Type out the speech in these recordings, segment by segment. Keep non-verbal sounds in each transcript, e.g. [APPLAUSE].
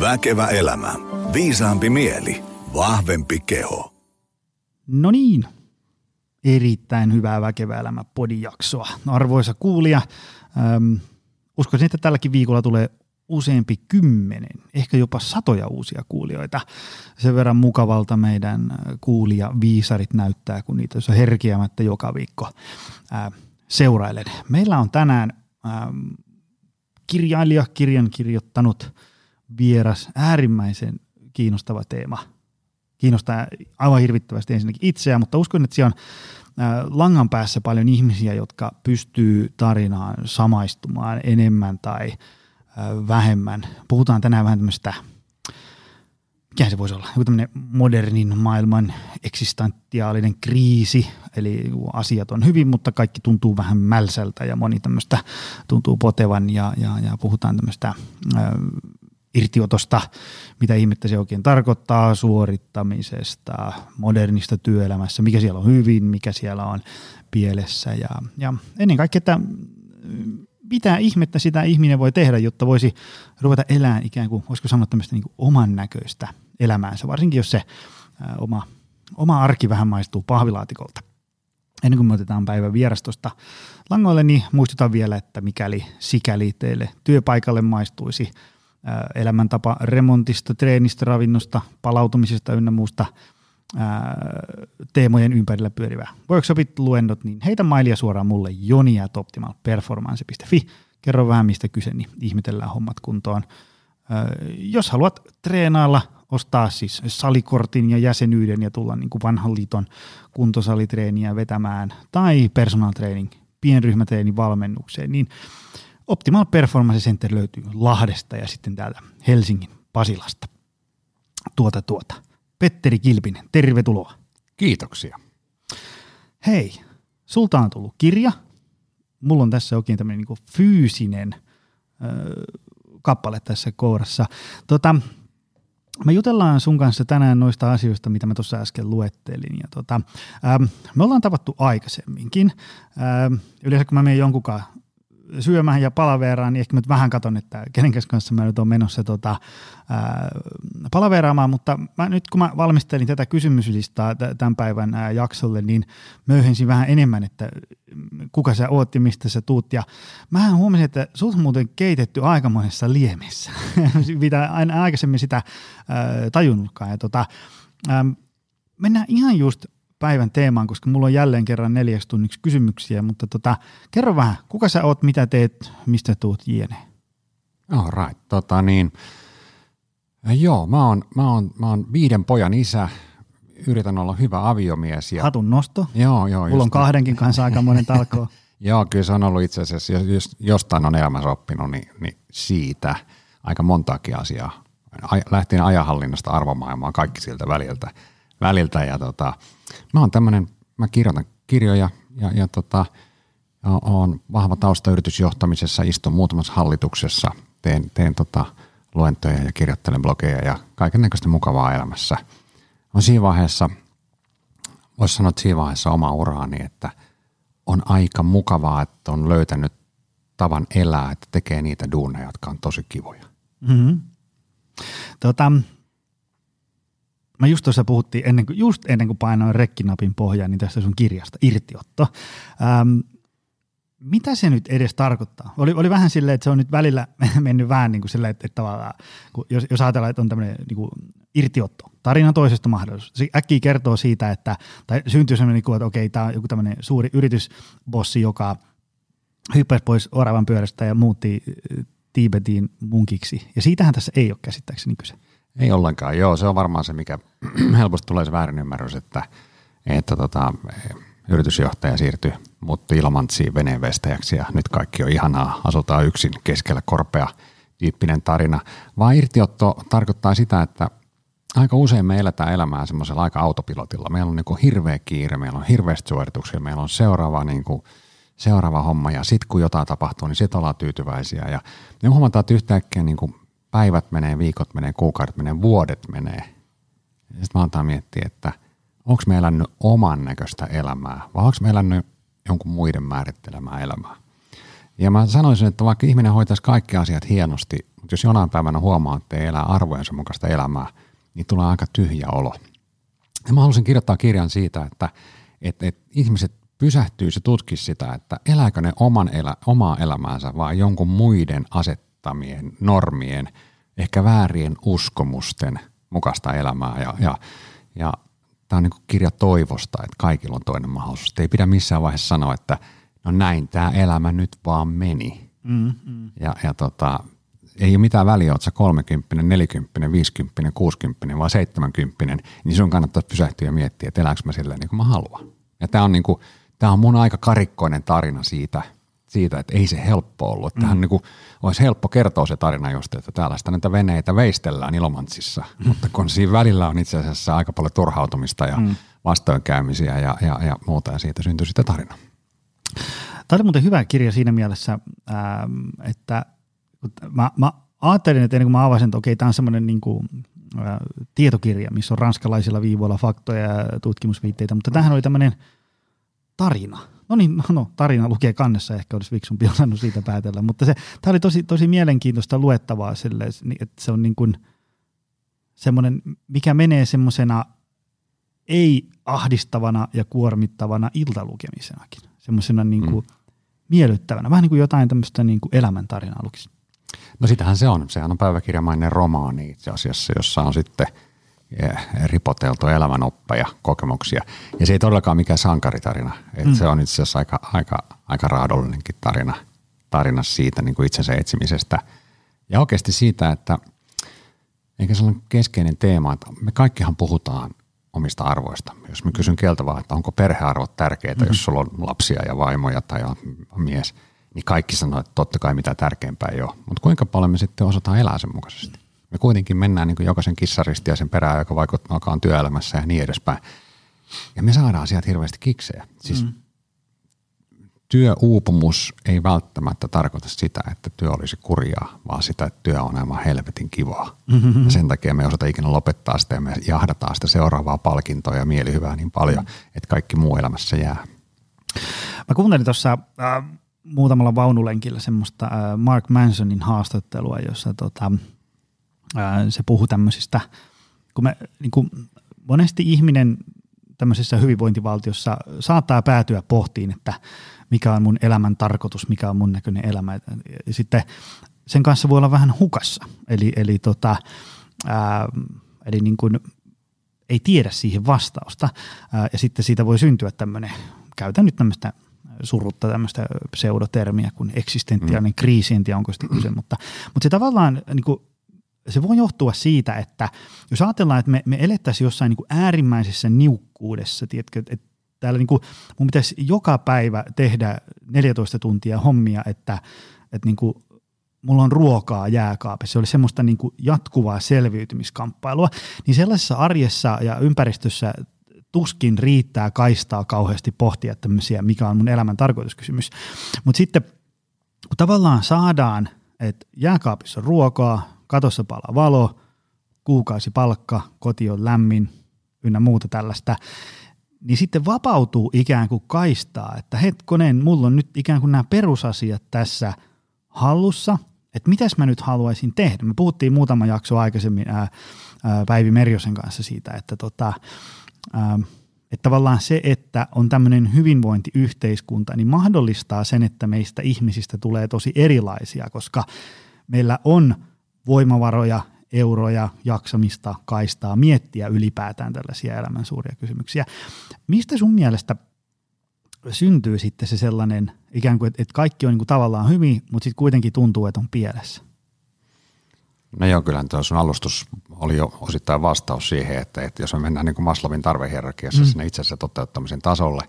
Väkevä elämä. Viisaampi mieli. Vahvempi keho. No niin, erittäin hyvää Väkevä elämä podijaksoa. Arvoisa kuulija, ähm, uskoisin, että tälläkin viikolla tulee useampi kymmenen, ehkä jopa satoja uusia kuulijoita. Sen verran mukavalta meidän kuulija viisarit näyttää, kun niitä on herkiämättä joka viikko äh, seurailen. Meillä on tänään ähm, kirjailija, kirjan kirjoittanut vieras, äärimmäisen kiinnostava teema. Kiinnostaa aivan hirvittävästi ensinnäkin itseä, mutta uskon, että siellä on langan päässä paljon ihmisiä, jotka pystyy tarinaan samaistumaan enemmän tai äh, vähemmän. Puhutaan tänään vähän tämmöistä mikä se voisi olla, joku tämmöinen modernin maailman eksistentiaalinen kriisi, eli asiat on hyvin, mutta kaikki tuntuu vähän mälsältä ja moni tämmöistä tuntuu potevan ja, ja, ja puhutaan tämmöistä irtiotosta, mitä ihmettä se oikein tarkoittaa, suorittamisesta, modernista työelämässä, mikä siellä on hyvin, mikä siellä on pielessä ja, ja ennen kaikkea, että mitä ihmettä sitä ihminen voi tehdä, jotta voisi ruveta elämään ikään kuin, voisiko sanoa tämmöistä niin oman näköistä elämäänsä, varsinkin jos se ää, oma, oma arki vähän maistuu pahvilaatikolta. Ennen kuin me otetaan päivän vierastosta langoille, niin muistutan vielä, että mikäli sikäli teille työpaikalle maistuisi elämäntapa remontista, treenistä, ravinnosta, palautumisesta ynnä muusta teemojen ympärillä pyörivää workshopit, luennot, niin heitä mailia suoraan mulle joni.optimalperformance.fi. Kerro vähän mistä kyse, niin ihmetellään hommat kuntoon. Jos haluat treenailla, ostaa siis salikortin ja jäsenyyden ja tulla niin kuin vanhan liiton kuntosalitreeniä vetämään tai personal training, pienryhmätreeni valmennukseen, niin Optimal Performance Center löytyy Lahdesta ja sitten täältä Helsingin Pasilasta. Tuota tuota. Petteri Kilpinen, tervetuloa. Kiitoksia. Hei, sulta on tullut kirja. Mulla on tässä oikein tämmöinen niin fyysinen ö, kappale tässä kourassa. Tota, me jutellaan sun kanssa tänään noista asioista, mitä mä tuossa äsken luettelin. Ja tota, ähm, me ollaan tavattu aikaisemminkin. Ähm, yleensä kun mä menen jonkunkaan syömään ja palaveraan, niin ehkä mä vähän katon, että kenen kanssa mä nyt on menossa tota, ää, palaveraamaan, mutta mä, nyt kun mä valmistelin tätä kysymyslistaa tämän päivän ää, jaksolle, niin möyhensin vähän enemmän, että kuka sä oot ja mistä sä tuut. Ja mä huomasin, että sut muuten keitetty aika monessa liemessä, [LAUGHS] mitä aina aikaisemmin sitä ää, tajunnutkaan. Ja tota, ää, mennään ihan just päivän teemaan, koska mulla on jälleen kerran neljäksi tunniksi kysymyksiä, mutta tota, kerro vähän, kuka sä oot, mitä teet, mistä tuut jne. All right, tota niin, joo, mä oon, mä, oon, mä oon viiden pojan isä, yritän olla hyvä aviomies. Ja... Hatun nosto. Joo, joo. Mulla on kahdenkin kanssa aika monen talkoa. [LAUGHS] joo, kyllä se on ollut itse asiassa, jos jostain on elämässä oppinut, niin, niin siitä aika montaakin asiaa. Lähtien ajahallinnasta arvomaailmaan, kaikki siltä väliltä. Väliltä ja tota, Mä oon tämmönen, mä kirjoitan kirjoja ja, ja tota, on vahva tausta yritysjohtamisessa, istun muutamassa hallituksessa, teen, teen tota, luentoja ja kirjoittelen blogeja ja kaiken näköistä mukavaa elämässä. On siinä vaiheessa, voisi sanoa, että siinä vaiheessa oma uraani, että on aika mukavaa, että on löytänyt tavan elää, että tekee niitä duuneja, jotka on tosi kivoja. Mm-hmm. Tota, Mä just tuossa puhuttiin, ennen kuin, just ennen kuin painoin rekkinapin pohjaan, niin tästä sun kirjasta, irtiotto. Ähm, mitä se nyt edes tarkoittaa? Oli, oli vähän silleen, että se on nyt välillä [LAUGHS] mennyt vähän niin kuin silleen, että, että tavallaan, kun jos, jos ajatellaan, että on tämmöinen niin kuin irtiotto, tarina toisesta mahdollisuus. Se äkkiä kertoo siitä, että, tai syntyy semmoinen, niin että okei, tämä on joku tämmöinen suuri yritysbossi, joka hyppäsi pois oravan pyörästä ja muutti Tiibetiin munkiksi. Ja siitähän tässä ei ole käsittääkseni kyse. Ei ollenkaan, joo. Se on varmaan se, mikä [CLEARS THROAT] helposti tulee se väärinymmärrys, että, että tota, yritysjohtaja siirtyi, mutta Ilmantsiin veneenvestäjäksi ja nyt kaikki on ihanaa, asutaan yksin keskellä korpea tyyppinen tarina. Vaan irtiotto tarkoittaa sitä, että aika usein me eletään elämää semmoisella aika autopilotilla. Meillä on niin hirveä kiire, meillä on hirveästi suorituksia, meillä on seuraava, niin kuin, seuraava homma ja sitten kun jotain tapahtuu, niin sitten ollaan tyytyväisiä. Ja me huomataan, että yhtäkkiä niin kuin päivät menee, viikot menee, kuukaudet menee, vuodet menee. Sitten mä antaa miettiä, että onko me elänyt oman näköistä elämää vai onko me elänyt jonkun muiden määrittelemää elämää. Ja mä sanoisin, että vaikka ihminen hoitaisi kaikki asiat hienosti, mutta jos jonain päivänä huomaa, että ei elää arvojensa mukaista elämää, niin tulee aika tyhjä olo. Ja mä halusin kirjoittaa kirjan siitä, että, että, että ihmiset pysähtyisi ja tutkisi sitä, että elääkö ne oman elä, omaa elämäänsä vai jonkun muiden asettamien normien, ehkä väärien uskomusten mukaista elämää. Ja, ja, ja tämä on niin kirja toivosta, että kaikilla on toinen mahdollisuus. Ei pidä missään vaiheessa sanoa, että no näin tämä elämä nyt vaan meni. Mm, mm. Ja, ja tota, ei ole mitään väliä, oletko 30, 40, 50, 60 vai 70, niin sun kannattaa pysähtyä ja miettiä, että elääkö mä silleen niin kuin mä haluan. Ja tämä on, niin kuin, tämä on mun aika karikkoinen tarina siitä, siitä, että ei se helppo ollut. Tähän mm. niin kuin, olisi helppo kertoa se tarina just, että tällaista näitä veneitä veistellään Ilomantsissa, mm. mutta kun siinä välillä on itse asiassa aika paljon turhautumista ja mm. vastoinkäymisiä ja, ja, ja muuta, ja siitä syntyy sitten tarina. Tämä oli muuten hyvä kirja siinä mielessä, että mä, mä ajattelin, että ennen kuin mä avasin, että okei, tämä on semmoinen niin kuin, ä, tietokirja, missä on ranskalaisilla viivoilla faktoja ja tutkimusviitteitä, mutta tähän oli tämmöinen tarina. No niin, no, no tarina lukee kannessa, ehkä olisi fiksumpi osannut siitä päätellä, mutta se, tämä oli tosi, tosi mielenkiintoista luettavaa sille, että se on niin kuin semmoinen, mikä menee semmoisena ei ahdistavana ja kuormittavana iltalukemisenakin, semmoisena niin kuin mm. miellyttävänä, vähän niin kuin jotain tämmöistä niin kuin elämäntarinaa lukisi. No sitähän se on. Sehän on päiväkirjamainen romaani itse asiassa, jossa on sitten ripoteltu elämänoppeja, kokemuksia. Ja se ei todellakaan mikään sankaritarina. Et mm. Se on itse asiassa aika, aika, aika raadollinenkin tarina, tarina siitä niin kuin itsensä etsimisestä. Ja oikeasti siitä, että eikä sellainen keskeinen teema, että me kaikkihan puhutaan omista arvoista. Jos mä kysyn keltä vaan, että onko perhearvot tärkeitä, mm. jos sulla on lapsia ja vaimoja tai mies – niin kaikki sanoo, että totta kai mitä tärkeämpää ei ole. Mutta kuinka paljon me sitten osataan elää sen mukaisesti? Me kuitenkin mennään niin kuin jokaisen kissaristi ja sen perään, joka vaikuttaa työelämässä ja niin edespäin. Ja me saadaan sieltä hirveästi kiksejä. Siis mm. työuupumus ei välttämättä tarkoita sitä, että työ olisi kurjaa, vaan sitä, että työ on aivan helvetin kivaa. Mm-hmm. Ja sen takia me ei osata ikinä lopettaa sitä ja me jahdataan sitä seuraavaa palkintoa ja mielihyvää niin paljon, mm. että kaikki muu elämässä jää. Mä kuuntelin tuossa äh, muutamalla vaunulenkillä semmoista äh, Mark Mansonin haastattelua, jossa tota, se puhuu tämmöisistä, kun me niin kuin monesti ihminen tämmöisessä hyvinvointivaltiossa saattaa päätyä pohtiin, että mikä on mun elämän tarkoitus, mikä on mun näköinen elämä. Ja sitten sen kanssa voi olla vähän hukassa. Eli, eli, tota, ää, eli niin kuin ei tiedä siihen vastausta. Ää, ja sitten siitä voi syntyä tämmöinen, käytän nyt tämmöistä surutta tämmöistä pseudotermiä kuin eksistentiaalinen mm. kriisi, en tiedä onko sitä kyse, mutta, mutta se tavallaan niin kuin, se voi johtua siitä, että jos ajatellaan, että me, me elettäisiin jossain niin kuin äärimmäisessä niukkuudessa, tiedätkö, että täällä niin kuin, mun pitäisi joka päivä tehdä 14 tuntia hommia, että, että niin kuin, mulla on ruokaa jääkaapissa, se oli semmoista niin kuin jatkuvaa selviytymiskamppailua, niin sellaisessa arjessa ja ympäristössä tuskin riittää kaistaa kauheasti pohtia tämmöisiä, mikä on mun elämän tarkoituskysymys. Mutta sitten kun tavallaan saadaan, että jääkaapissa on ruokaa, katossa palaa valo, kuukausi palkka, koti on lämmin, ynnä muuta tällaista, niin sitten vapautuu ikään kuin kaistaa, että hetkonen, mulla on nyt ikään kuin nämä perusasiat tässä hallussa, että mitäs mä nyt haluaisin tehdä. Me puhuttiin muutama jakso aikaisemmin ää, ää, Päivi Merjosen kanssa siitä, että tota, Ähm, että tavallaan se, että on tämmöinen hyvinvointiyhteiskunta, niin mahdollistaa sen, että meistä ihmisistä tulee tosi erilaisia, koska meillä on voimavaroja, euroja, jaksamista, kaistaa, miettiä ylipäätään tällaisia elämän suuria kysymyksiä. Mistä sun mielestä syntyy sitten se sellainen, ikään kuin, että kaikki on niin kuin tavallaan hyvin, mutta sitten kuitenkin tuntuu, että on pielessä? No joo, kyllä tuo sun alustus oli jo osittain vastaus siihen, että, että jos me mennään niin kuin Maslovin tarvehierarkiassa mm. sinne itsensä toteuttamisen tasolle,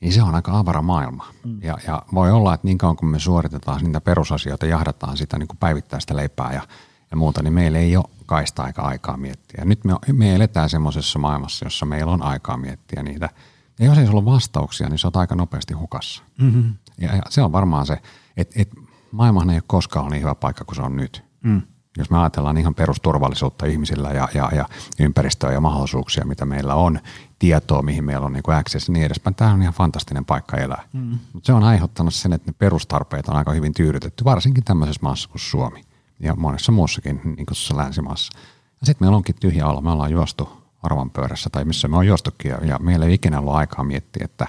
niin se on aika avara maailma. Mm. Ja, ja voi olla, että niin kauan kun me suoritetaan niitä perusasioita, jahdataan sitä niin kuin päivittäistä leipää ja, ja muuta, niin meillä ei ole kaista aika aikaa miettiä. Nyt me, me eletään semmoisessa maailmassa, jossa meillä on aikaa miettiä niitä. Ja jos ei sulla vastauksia, niin se on aika nopeasti hukassa. Mm-hmm. Ja, ja se on varmaan se, että, että maailmahan ei ole koskaan ollut niin hyvä paikka kuin se on nyt. Mm. Jos me ajatellaan ihan perusturvallisuutta ihmisillä ja, ja, ja ympäristöä ja mahdollisuuksia, mitä meillä on, tietoa, mihin meillä on niin kuin access ja niin edespäin, tämä on ihan fantastinen paikka elää. Mm. Mutta se on aiheuttanut sen, että ne perustarpeet on aika hyvin tyydytetty, varsinkin tämmöisessä maassa kuin Suomi ja monessa muussakin niin kuin länsimaassa. Ja sitten meillä onkin tyhjä olla, me ollaan juostu arvan pöydässä tai missä me on juostukin ja, ja meillä ei ikinä ollut aikaa miettiä, että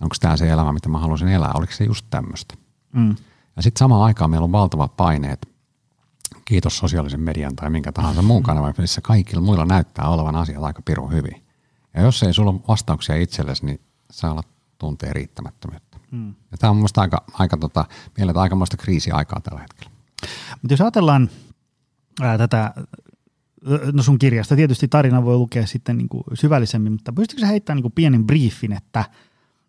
onko tämä se elämä, mitä mä haluaisin elää, oliko se just tämmöistä. Mm. Ja sitten samaan aikaan meillä on valtavat paineet, kiitos sosiaalisen median tai minkä tahansa muun kanavan, missä kaikilla muilla näyttää olevan asiat aika pirun hyvin. Ja jos ei sulla ole vastauksia itsellesi, niin sä alat tuntee riittämättömyyttä. Mm. Ja tämä on mun aika, aika tota, mieletä aikamoista kriisiaikaa tällä hetkellä. Mutta jos ajatellaan ää, tätä, no sun kirjasta tietysti tarina voi lukea sitten niin kuin syvällisemmin, mutta pystytkö sä heittämään niin kuin pienen briefin, että,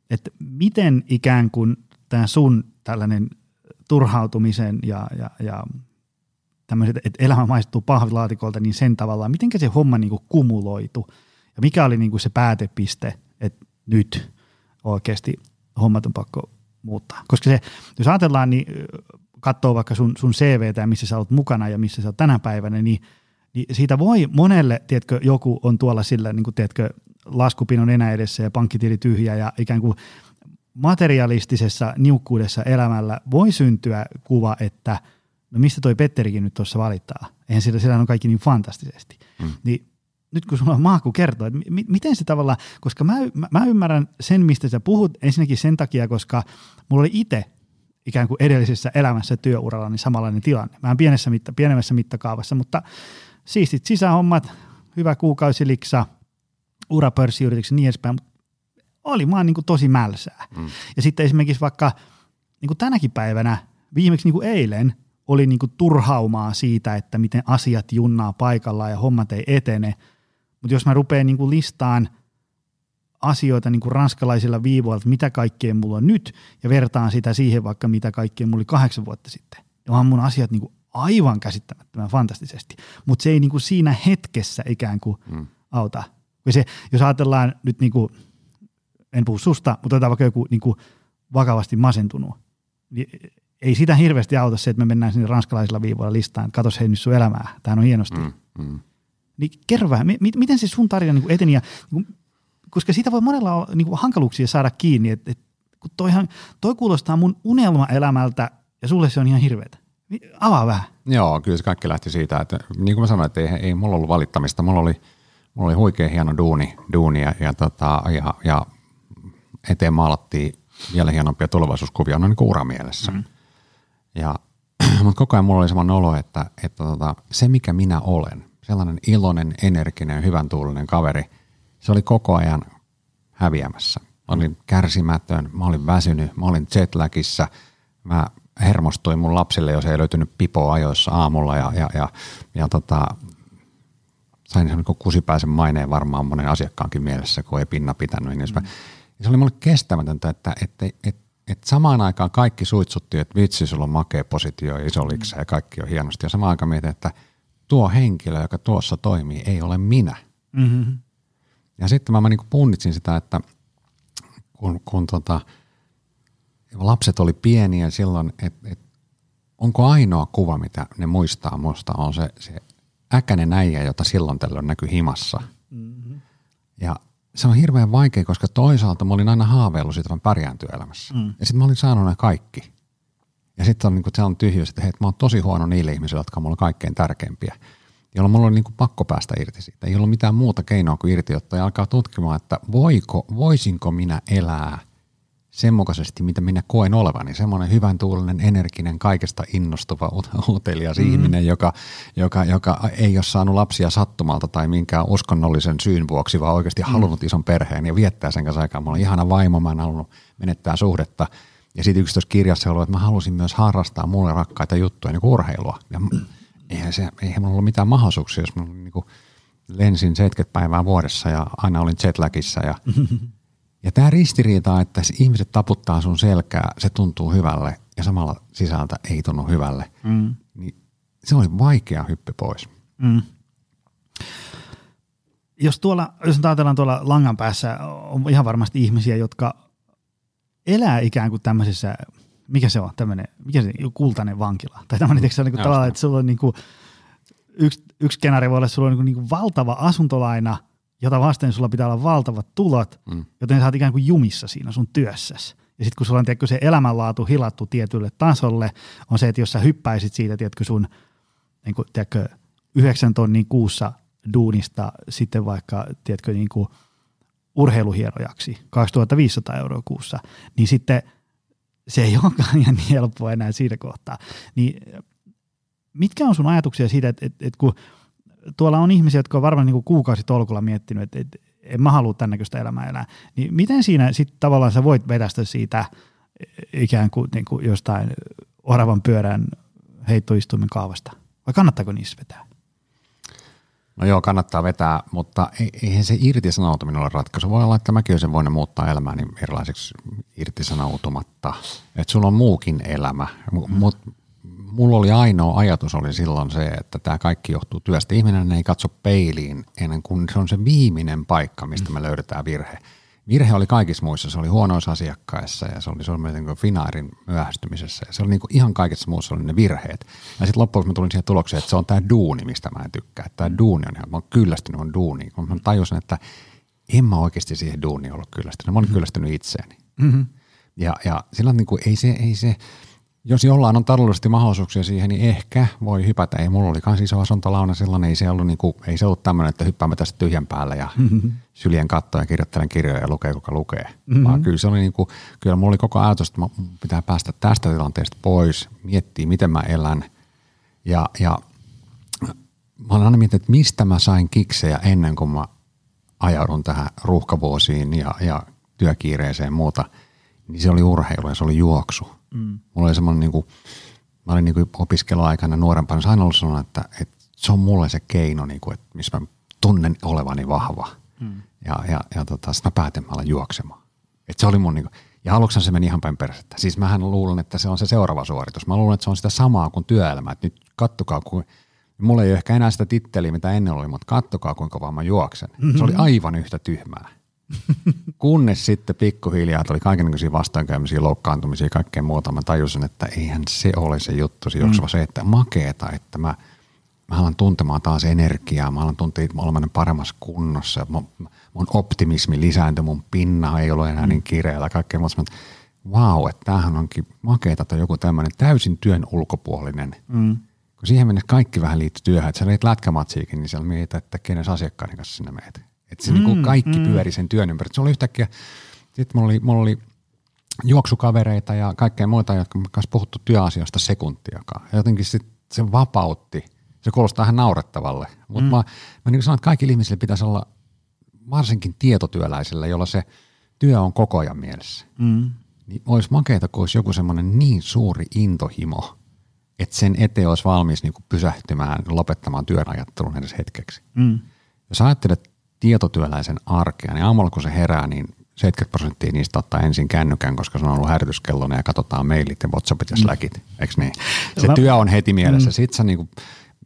että miten ikään kuin tämä sun tällainen turhautumisen ja, ja, ja tämmöiset, että elämä maistuu pahvilaatikolta, niin sen tavallaan, miten se homma niin kuin kumuloitu ja mikä oli niin kuin se päätepiste, että nyt oikeasti hommat on pakko muuttaa. Koska se, jos ajatellaan, niin katsoo vaikka sun, sun CVtä, missä sä olet mukana ja missä sä olet tänä päivänä, niin, niin siitä voi monelle, tiedätkö, joku on tuolla sillä, niin kuin, tiedätkö, laskupinon enää edessä ja pankkitili tyhjä ja ikään kuin materialistisessa niukkuudessa elämällä voi syntyä kuva, että no mistä toi Petterikin nyt tuossa valittaa. Eihän sillä, sillä on kaikki niin fantastisesti. Mm. Niin nyt kun sulla on Maaku kertoa, että m- miten se tavalla, koska mä, mä, mä ymmärrän sen, mistä sä puhut ensinnäkin sen takia, koska mulla oli itse ikään kuin edellisessä elämässä työuralla niin samanlainen tilanne. Mä pienessä mitta, pienemmässä mittakaavassa, mutta siistit sisähommat, hyvä kuukausiliksa, ura pörssiyrityksen niin edespäin, mutta oli vaan niin kuin tosi mälsää. Mm. Ja sitten esimerkiksi vaikka niin kuin tänäkin päivänä, viimeksi niin kuin eilen, oli niin kuin turhaumaa siitä, että miten asiat junnaa paikallaan ja hommat ei etene. Mutta jos mä rupean niin listaan asioita niin kuin ranskalaisilla viivoilla, että mitä kaikkea mulla on nyt, ja vertaan sitä siihen vaikka mitä kaikkea mulla oli kahdeksan vuotta sitten, niin onhan mun asiat niin kuin aivan käsittämättömän fantastisesti. Mutta se ei niin kuin siinä hetkessä ikään kuin mm. auta. Se, jos ajatellaan nyt niin kuin en puhu susta, mutta otetaan vaikka joku niin kuin vakavasti masentunut, niin ei sitä hirveästi auta se, että me mennään sinne ranskalaisilla viivoilla listaan, että katos hei nyt sun elämää, tämähän on hienosti. Mm, mm. Niin kerro vähän, mi- miten se sun tarina niin eteni, ja, niin kuin, koska siitä voi monella olla niin kuin hankaluuksia saada kiinni, että, että kun toihan, toi kuulostaa mun unelmaelämältä ja sulle se on ihan hirveätä. Niin avaa vähän. Joo, kyllä se kaikki lähti siitä, että niin kuin mä sanoin, että ei, ei mulla ollut valittamista, mulla oli, mulla oli huikea hieno duuni, duuni ja, ja, tota, ja, ja eteen maalattiin vielä hienompia tulevaisuuskuvia no niin kuin uramielessä. Mm. Ja, [CLEARS THROAT] mutta koko ajan mulla oli semmoinen olo, että, että tota, se mikä minä olen, sellainen iloinen, energinen, hyvän tuulinen kaveri, se oli koko ajan häviämässä. Mä olin kärsimätön, mä olin väsynyt, mä olin jetlagissa, mä hermostuin mun lapsille, jos ei löytynyt pipoa ajoissa aamulla ja, ja, ja, ja tota, sain sen niin kusipäisen maineen varmaan monen asiakkaankin mielessä, kun ei pinna pitänyt. Niin mm. Se oli mulle kestämätöntä, että, että, että, että, samaan aikaan kaikki suitsutti, että vitsi, sulla on makea positio ja iso liksa ja kaikki on hienosti. Ja samaan aikaan mietin, että tuo henkilö, joka tuossa toimii, ei ole minä. Mm-hmm. Ja sitten mä, mä niin punnitsin sitä, että kun, kun tota, lapset oli pieniä silloin, että et, onko ainoa kuva, mitä ne muistaa musta, on se, se äkäinen äijä, jota silloin tällöin näkyy himassa. Mm-hmm. Ja se on hirveän vaikea, koska toisaalta mä olin aina haaveillut siitä, että mä pärjään työelämässä. Mm. Ja sitten mä olin saanut ne kaikki. Ja sitten on, niin se on tyhjyys, että hei, mä oon tosi huono niille ihmisille, jotka on mulle kaikkein tärkeimpiä. Jolloin mulla oli niin kuin pakko päästä irti siitä. Ei ollut mitään muuta keinoa kuin irti ottaa ja alkaa tutkimaan, että voiko, voisinko minä elää – sen mukaisesti, mitä minä koen olevani. Semmoinen hyvän tuulinen, energinen, kaikesta innostuva, utelias mm. ihminen, joka, joka, joka ei ole saanut lapsia sattumalta tai minkään uskonnollisen syyn vuoksi, vaan oikeasti mm. halunnut ison perheen ja viettää sen kanssa aikaa. Mulla on ihana vaimo, mä en halunnut menettää suhdetta. Ja sitten yksi kirjassa oli, että mä halusin myös harrastaa mulle rakkaita juttuja, niin kuin urheilua. Ja eihän, se, eihän mulla ollut mitään mahdollisuuksia, jos mä niin kuin lensin 70 päivää vuodessa ja aina olin jetlagissa ja [LAUGHS] Ja tämä ristiriita, että ihmiset taputtaa sun selkää, se tuntuu hyvälle ja samalla sisältä ei tunnu hyvälle, mm. niin se oli vaikea hyppy pois. Mm. Jos, tuolla, jos ajatellaan tuolla langan päässä, on ihan varmasti ihmisiä, jotka elää ikään kuin tämmöisessä, mikä se on, tämmöinen, mikä se kultainen vankila, tai tämmöinen, mm. se on niin kuin tavallaan, että sulla on niin kuin, yksi, yksi skenaario voi olla, että sulla on niin kuin, niin kuin valtava asuntolaina, jota vasten sulla pitää olla valtavat tulot, mm. joten sä oot ikään kuin jumissa siinä sun työssäsi. Ja sitten kun sulla on tiedätkö, se elämänlaatu hilattu tietylle tasolle, on se, että jos sä hyppäisit siitä, tiedätkö, sun niin kuin, tiedätkö, yhdeksän tonnin kuussa duunista sitten vaikka, tiedätkö, niin kuin urheiluhierojaksi 2500 euroa kuussa, niin sitten se ei olekaan ihan niin helppoa enää siinä kohtaa. Niin mitkä on sun ajatuksia siitä, että, että, että kun tuolla on ihmisiä, jotka on varmaan niin kuukausitolkulla miettinyt, että, että en mä halua tämän näköistä elämää elää, niin miten siinä sitten tavallaan sä voit vetästä siitä ikään kuin, niin kuin jostain oravan pyörän heittoistuimen kaavasta? Vai kannattaako niissä vetää? No joo, kannattaa vetää, mutta eihän se irtisanoutuminen ole ratkaisu. Voi olla, että mäkin olisin voinut muuttaa elämääni erilaiseksi irtisanoutumatta. Että sulla on muukin elämä. Mm. Mut mulla oli ainoa ajatus oli silloin se, että tämä kaikki johtuu työstä. Ihminen ei katso peiliin ennen kuin se on se viimeinen paikka, mistä me löydetään virhe virhe oli kaikissa muissa. Se oli huonoissa asiakkaissa ja se oli, se oli niin finaarin myöhästymisessä. Ja se oli niin kuin ihan kaikessa muussa oli ne virheet. Ja sitten loppujen mä tulin siihen tulokseen, että se on tämä duuni, mistä mä en tykkää. Tämä duuni on ihan, mä oon kyllästynyt on duuniin. Kun mä tajusin, että en mä oikeasti siihen duuniin ollut kyllästynyt. Mä olin mm-hmm. kyllästynyt itseeni. Mm-hmm. Ja, ja sillä niin kuin, ei se, ei se, jos jollain on taloudellisesti mahdollisuuksia siihen, niin ehkä voi hypätä. Ei, mulla oli kans iso asuntolauna silloin, ei se ollut, niin kuin, ei se ollut tämmöinen, että hyppäämme tästä tyhjän päälle ja mm-hmm. syljen kattoon ja kirjoittelen kirjoja ja lukee, kuka lukee. Mm-hmm. Vaan kyllä se oli niin kuin, kyllä mulla oli koko ajatus, että pitää päästä tästä tilanteesta pois, miettiä, miten mä elän. Ja, ja mä olen aina miettinyt, että mistä mä sain kiksejä ennen kuin mä ajaudun tähän ruuhkavuosiin ja, ja työkiireeseen ja muuta, niin se oli urheilu ja se oli juoksu Mm. Mulla oli semmoinen, niin kuin, mä olin niin kuin opiskeluaikana nuorempana, se aina ollut sellainen, että, että se on mulle se keino, niin kuin, että missä mä tunnen olevani vahva. Mm. Ja, ja, ja tota, sitten mä päätin, mä juoksemaan. Et se oli mun niin kuin, ja aluksi se meni ihan päin persettä. Siis mähän luulen, että se on se seuraava suoritus. Mä luulen, että se on sitä samaa kuin työelämä. Että nyt kattokaa, kun mulla ei ole ehkä enää sitä titteliä, mitä ennen oli, mutta kattokaa, kuinka vaan mä juoksen. Mm-hmm. Se oli aivan yhtä tyhmää. [LAUGHS] Kunnes sitten pikkuhiljaa tuli kaikenlaisia vastaankäymisiä, loukkaantumisia ja kaikkea muuta. Mä tajusin, että eihän se ole se juttu, se mm. se, että makeeta, että mä, mä alan tuntemaan taas energiaa, mä alan tuntea, että mä olen paremmassa kunnossa, mun, mun optimismi lisääntyi, mun pinna ei ole enää niin mm. kireellä, kaikkea muuta. Mä, wow, että tämähän onkin makeeta tai joku tämmöinen täysin työn ulkopuolinen. Mm. Kun siihen mennessä kaikki vähän liittyy työhön, että sä lätkämatsiikin, niin siellä mietit, että kenen asiakkaiden kanssa sinä meet. Että se mm, niin kuin kaikki mm. pyöri sen työn ympärillä. Se oli yhtäkkiä, sitten mulla oli, mulla oli juoksukavereita ja kaikkea muita, jotka kanssa puhuttu työasioista sekuntiakaan. Ja jotenkin sit se vapautti. Se kuulostaa ihan naurettavalle. Mutta mm. mä, mä niin sanon, että kaikille ihmisille pitäisi olla, varsinkin tietotyöläisillä, jolla se työ on koko ajan mielessä. Mm. Niin olisi makeita, kun olisi joku semmoinen niin suuri intohimo, että sen eteen olisi valmis niin kuin pysähtymään, lopettamaan työn ajattelun edes hetkeksi. Mm. Jos ajattelet tietotyöläisen arkea, niin aamulla kun se herää, niin 70 prosenttia niistä ottaa ensin kännykän, koska se on ollut hälytyskellona ja katsotaan mailit ja WhatsAppit ja Slackit, eikö niin? Se työ on heti mielessä. Mm. Sitten sä niinku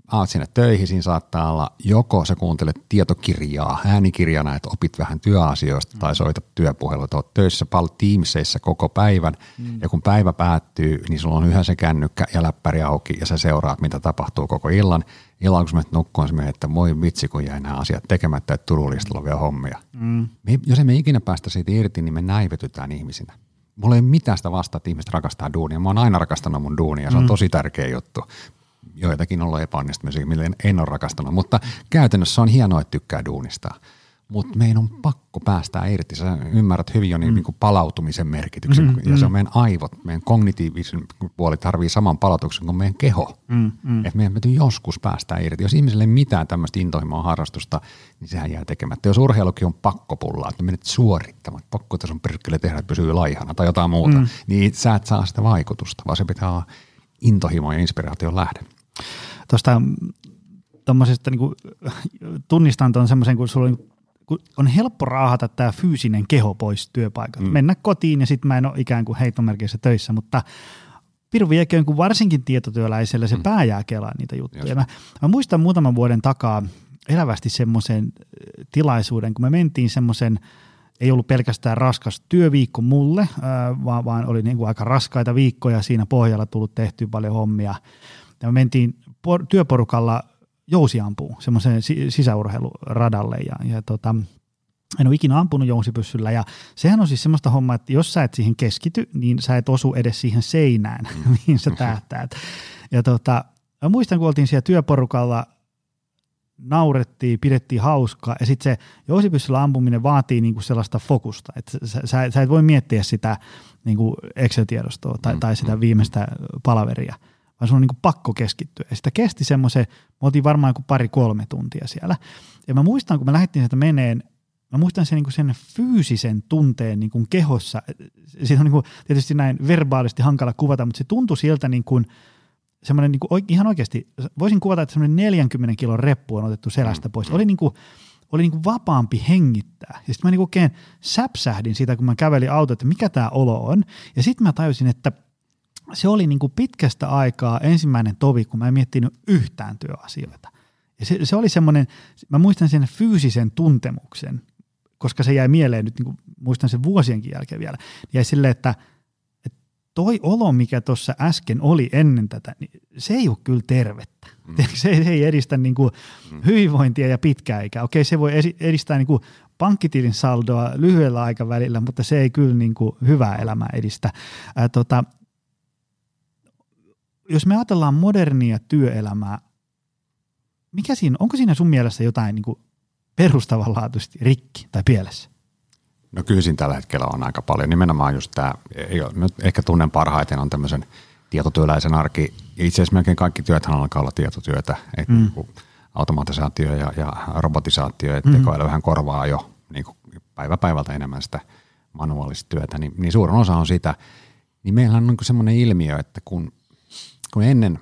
aat sinne töihin, siinä saattaa olla joko sä kuuntelet tietokirjaa, äänikirjana, että opit vähän työasioista mm. tai soitat työpuheluita, oot töissä paljon tiimseissä koko päivän mm. ja kun päivä päättyy, niin sulla on yhä se kännykkä ja läppäri auki ja sä seuraat, mitä tapahtuu koko illan. Illan kun sä menet nukkuun, sä että voi vitsi, kun jäi nämä asiat tekemättä, että Turulistalla on vielä hommia. Mm. Me, jos emme ikinä päästä siitä irti, niin me näivetytään ihmisinä. Mulla ei ole mitään sitä vasta, että ihmiset rakastaa duunia. Mä oon aina rakastanut mun duunia, se on mm. tosi tärkeä juttu joitakin ollut epäonnistumisia, millä en ole rakastanut, mutta käytännössä on hienoa, että tykkää duunista. Mutta meidän on pakko päästä irti. Sä ymmärrät hyvin jo niin, mm. niin kuin palautumisen merkityksen. Mm, ja se on mm. meidän aivot, meidän kognitiivisen puoli tarvii saman palautuksen kuin meidän keho. Mm, mm. Että meidän täytyy joskus päästä irti. Jos ihmiselle ei mitään tämmöistä intohimoa harrastusta, niin sehän jää tekemättä. Jos urheilukin on pakkopullaa, että menet suorittamaan, pakko tässä on perkele tehdä, että pysyy laihana tai jotain muuta, mm. niin sä et saa sitä vaikutusta, vaan se pitää olla intohimo ja inspiraation lähde tuosta tuommoisesta niin tunnistan tuon semmoisen, kun sulla on, kun on helppo raahata tämä fyysinen keho pois työpaikalta. Mm. Mennä kotiin ja sitten mä en ole ikään kuin heittomerkeissä töissä, mutta Piru vieköön, kun varsinkin tietotyöläisellä se mm. pää jää kelaa niitä juttuja. Mä, mä muistan muutaman vuoden takaa elävästi semmoisen äh, tilaisuuden, kun me mentiin semmoisen, ei ollut pelkästään raskas työviikko mulle, äh, vaan, vaan oli niin kuin aika raskaita viikkoja siinä pohjalla tullut tehty paljon hommia – ja me mentiin por- työporukalla jousiampuu semmoiseen sisäurheiluradalle ja, ja tota, en ole ikinä ampunut jousipyssyllä ja sehän on siis semmoista hommaa, että jos sä et siihen keskity, niin sä et osu edes siihen seinään, mm. [LAUGHS] mihin sä tähtäät. Ja tota, mä muistan, kun oltiin siellä työporukalla, naurettiin, pidettiin hauskaa ja sitten se jousipyssyllä ampuminen vaatii niinku sellaista fokusta, että sä, sä, sä et voi miettiä sitä niinku Excel-tiedostoa tai, mm. tai sitä viimeistä palaveria, vaan sun on niinku pakko keskittyä. Ja sitä kesti semmoisen, me oltiin varmaan joku pari-kolme tuntia siellä. Ja mä muistan, kun me lähdettiin sieltä meneen, mä muistan sen, niin sen fyysisen tunteen niin kuin kehossa. Siitä on niin kuin, tietysti näin verbaalisti hankala kuvata, mutta se tuntui siltä niin kuin, semmoinen niin kuin, ihan oikeasti, voisin kuvata, että semmoinen 40 kilon reppu on otettu selästä pois. Oli niin kuin, oli niin kuin vapaampi hengittää. Ja sitten mä niin oikein säpsähdin siitä, kun mä kävelin auto, että mikä tämä olo on. Ja sitten mä tajusin, että se oli niin kuin pitkästä aikaa ensimmäinen tovi, kun mä en miettinyt yhtään työasioita. Ja se, se oli semmoinen, mä muistan sen fyysisen tuntemuksen, koska se jäi mieleen nyt, niin kuin muistan sen vuosienkin jälkeen vielä, jäi silleen, että, että toi olo, mikä tuossa äsken oli ennen tätä, niin se ei ole kyllä tervettä. Mm. Se, ei, se ei edistä niin kuin mm. hyvinvointia ja pitkää ikää. Okei, se voi edistää niin kuin pankkitilin saldoa lyhyellä aikavälillä, mutta se ei kyllä niin kuin hyvää elämää edistä. Ää, tota, jos me ajatellaan modernia työelämää, mikä siinä, onko siinä sun mielestä jotain niin kuin perustavanlaatuisesti rikki tai pielessä? No kyllä siinä tällä hetkellä on aika paljon. Nimenomaan just tämä, nyt ehkä tunnen parhaiten on tämmöisen tietotyöläisen arki. Itse asiassa melkein kaikki työthän alkaa olla tietotyötä. Et mm. niin automatisaatio ja, ja robotisaatio, että mm. tekoäly vähän korvaa jo niin kuin päivä päivältä enemmän sitä manuaalista työtä, niin, niin suurin osa on sitä. Niin meillä on niin semmoinen ilmiö, että kun, kun ennen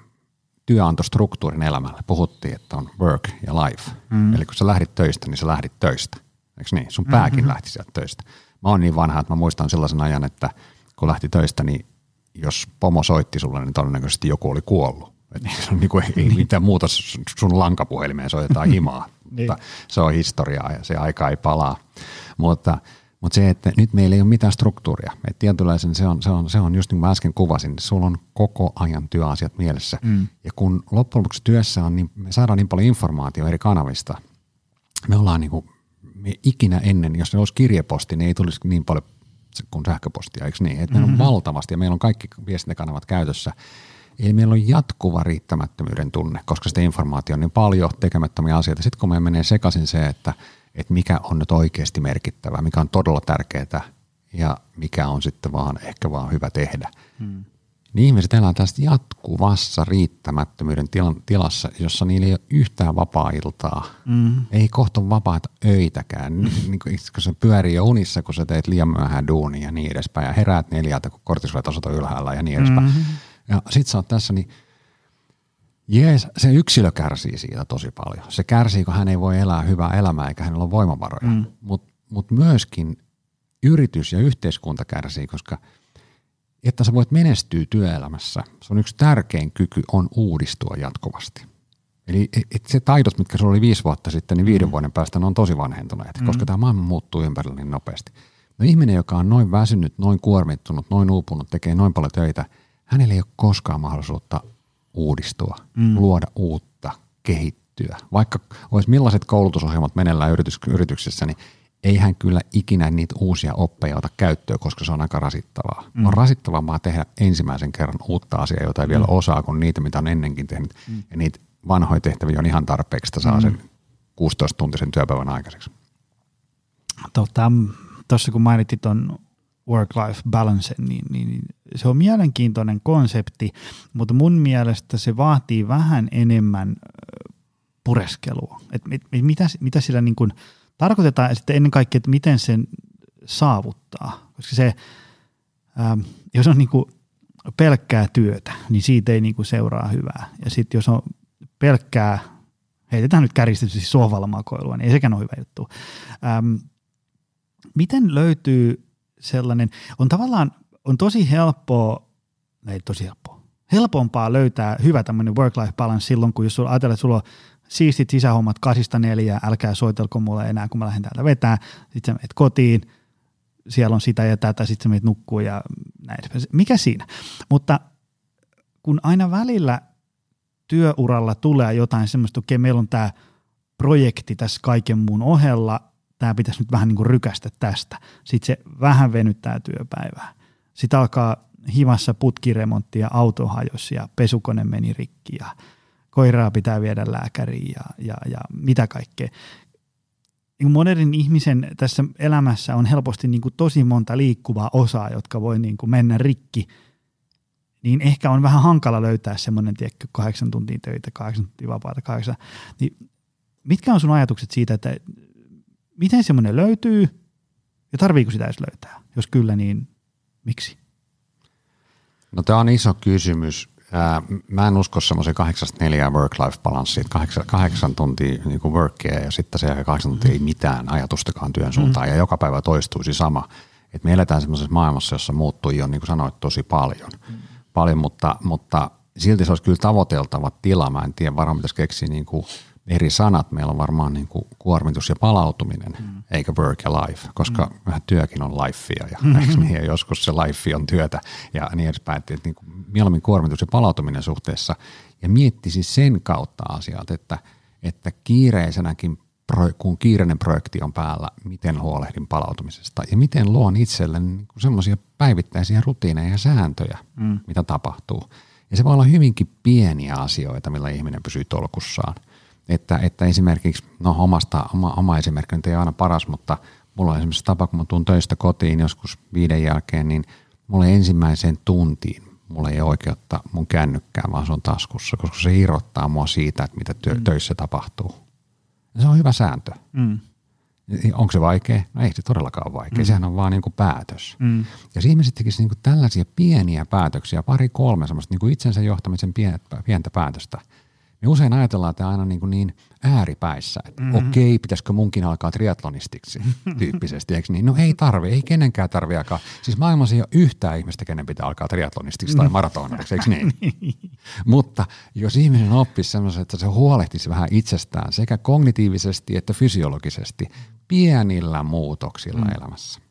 työ antoi struktuurin elämälle. Puhuttiin, että on work ja life. Mm. Eli kun sä lähdit töistä, niin sä lähdit töistä. Eikö niin? Sun pääkin mm-hmm. lähti sieltä töistä. Mä oon niin vanha, että mä muistan sellaisen ajan, että kun lähti töistä, niin jos pomo soitti sulle, niin todennäköisesti joku oli kuollut. Et se on niin kuin, ei mitään muuta sun lankapuhelimeen soitetaan himaa. [LAUGHS] niin. Mutta se on historiaa ja se aika ei palaa. Mutta mutta se, että nyt meillä ei ole mitään struktuuria. Että tietynlaisen se on, se, on, se on just niin kuin mä äsken kuvasin, sulla on koko ajan työasiat mielessä. Mm. Ja kun loppujen lopuksi työssä on, niin me saadaan niin paljon informaatiota eri kanavista. Me ollaan niin kuin, me ikinä ennen, jos ne olisi kirjeposti, niin ei tulisi niin paljon kuin sähköpostia, eikö niin? Että mm-hmm. meillä on valtavasti ja meillä on kaikki viestintäkanavat käytössä. Eli meillä on jatkuva riittämättömyyden tunne, koska sitä informaatiota on niin paljon tekemättömiä asioita. Sitten kun me menee sekaisin se, että – että mikä on nyt oikeasti merkittävää, mikä on todella tärkeää ja mikä on sitten vaan ehkä vaan hyvä tehdä. Hmm. Niin ihmiset elää tästä jatkuvassa riittämättömyyden tilassa, jossa niillä ei ole yhtään vapaa-iltaa. Mm. Ei kohta vapaata öitäkään. [LAUGHS] Niin, kun se pyörii jo unissa, kun sä teet liian myöhään duunia ja niin edespäin. Ja heräät neljältä, kun kortisolitasot on ylhäällä ja niin edespäin. Mm-hmm. Ja sit sä oot tässä, niin Jees, se yksilö kärsii siitä tosi paljon. Se kärsii, kun hän ei voi elää hyvää elämää eikä hänellä ole voimavaroja. Mm. Mutta mut myöskin yritys ja yhteiskunta kärsii, koska että sä voit menestyä työelämässä, se on yksi tärkein kyky on uudistua jatkuvasti. Eli et se taidot, mitkä sulla oli viisi vuotta sitten, niin viiden mm. vuoden päästä ne on tosi vanhentuneet, mm. koska tämä maailma muuttuu ympärillä niin nopeasti. No ihminen, joka on noin väsynyt, noin kuormittunut, noin uupunut, tekee noin paljon töitä, hänellä ei ole koskaan mahdollisuutta uudistua, mm. luoda uutta, kehittyä. Vaikka olisi millaiset koulutusohjelmat meneillään yritys, yrityksessä, niin ei hän kyllä ikinä niitä uusia oppeja ota käyttöön, koska se on aika rasittavaa. Mm. On rasittavaa tehdä ensimmäisen kerran uutta asiaa, jota ei mm. vielä osaa, kuin niitä, mitä on ennenkin tehnyt. Mm. Ja niitä vanhoja tehtäviä on ihan tarpeeksi, että saa mm. sen 16-tuntisen työpäivän aikaiseksi. Tuossa tota, kun mainittiin tuon work-life balance, niin, niin se on mielenkiintoinen konsepti, mutta mun mielestä se vaatii vähän enemmän pureskelua. Et mit, mitä, mitä sillä niin kuin tarkoitetaan ja sitten ennen kaikkea, että miten sen saavuttaa. Koska se, ähm, jos on niin kuin pelkkää työtä, niin siitä ei niin kuin seuraa hyvää. Ja sitten jos on pelkkää, heitetään nyt kärjistetysti sohvalla makoilua, niin ei sekään ole hyvä juttu. Ähm, miten löytyy sellainen, on tavallaan, on tosi helppoa, ei tosi helppoa, helpompaa löytää hyvä tämmöinen work-life balance silloin, kun jos sulla ajatellaan, että sulla on siistit sisähommat kasista neljää, älkää soitelko mulle enää, kun mä lähden täältä vetää, sitten menet kotiin, siellä on sitä ja tätä, sitten menet nukkuu ja näin. Mikä siinä? Mutta kun aina välillä työuralla tulee jotain semmoista, okei, meillä on tämä projekti tässä kaiken muun ohella, tämä pitäisi nyt vähän niin kuin rykästä tästä. Sitten se vähän venyttää työpäivää. Sitten alkaa himassa putkiremontti ja auto hajosi ja pesukone meni rikki ja koiraa pitää viedä lääkäriin ja, ja, ja mitä kaikkea. Niin modernin ihmisen tässä elämässä on helposti niin kuin tosi monta liikkuvaa osaa, jotka voi niin kuin mennä rikki, niin ehkä on vähän hankala löytää semmoinen, tiedätkö, kahdeksan tuntia töitä, kahdeksan tuntia vapaata, kahdeksan. Niin mitkä on sun ajatukset siitä, että miten semmoinen löytyy ja tarviiko sitä edes löytää? Jos kyllä, niin miksi? No tämä on iso kysymys. Mä en usko semmoisen kahdeksasta neljää work-life balanssiin, kahdeksan, kahdeksan tuntia niin kuin workia ja sitten se kahdeksan tuntia ei mitään ajatustakaan työn suuntaan mm. ja joka päivä toistuisi sama. Et me eletään semmoisessa maailmassa, jossa muuttui on niin kuin sanoit tosi paljon, mm. paljon mutta, mutta silti se olisi kyllä tavoiteltava tila. Mä en tiedä, varmaan pitäisi keksiä niin kuin eri sanat. Meillä on varmaan niin kuin kuormitus ja palautuminen, mm. eikä work ja life, koska mm. vähän työkin on lifea ja, mm. niin, ja joskus se life on työtä ja niin edespäin. Että niin kuin mieluummin kuormitus ja palautuminen suhteessa ja miettisi sen kautta asiat, että, että kiireisenäkin kun kiireinen projekti on päällä, miten huolehdin palautumisesta ja miten luon itselle niin semmoisia päivittäisiä rutiineja ja sääntöjä, mm. mitä tapahtuu. Ja se voi olla hyvinkin pieniä asioita, millä ihminen pysyy tolkussaan – että, että esimerkiksi, no omasta, oma, oma esimerkki ei ole aina paras, mutta mulla on esimerkiksi tapa, kun mä tuun töistä kotiin joskus viiden jälkeen, niin mulle ensimmäiseen tuntiin mulla ei ole oikeutta mun kännykkään, vaan se on taskussa, koska se irrottaa mua siitä, että mitä työ, mm. töissä tapahtuu. Ja se on hyvä sääntö. Mm. Onko se vaikea? No ei se todellakaan ole vaikea. Mm. Sehän on vaan niin kuin päätös. Mm. Ja ihmiset tekisivät niin kuin tällaisia pieniä päätöksiä, pari kolme semmoista niin kuin itsensä johtamisen pientä päätöstä – me usein ajatellaan tämä aina niin, kuin niin ääripäissä, että mm-hmm. okei, pitäisikö munkin alkaa triatlonistiksi [LAUGHS] tyyppisesti, eikö niin? No ei tarvi, ei kenenkään tarvi alkaa. Siis maailmassa ei ole yhtään ihmistä, kenen pitää alkaa triatlonistiksi tai mm. maratonariksi, eikö niin? [LAUGHS] niin? Mutta jos ihminen oppisi semmoisen, että se huolehtisi vähän itsestään sekä kognitiivisesti että fysiologisesti pienillä muutoksilla mm. elämässä.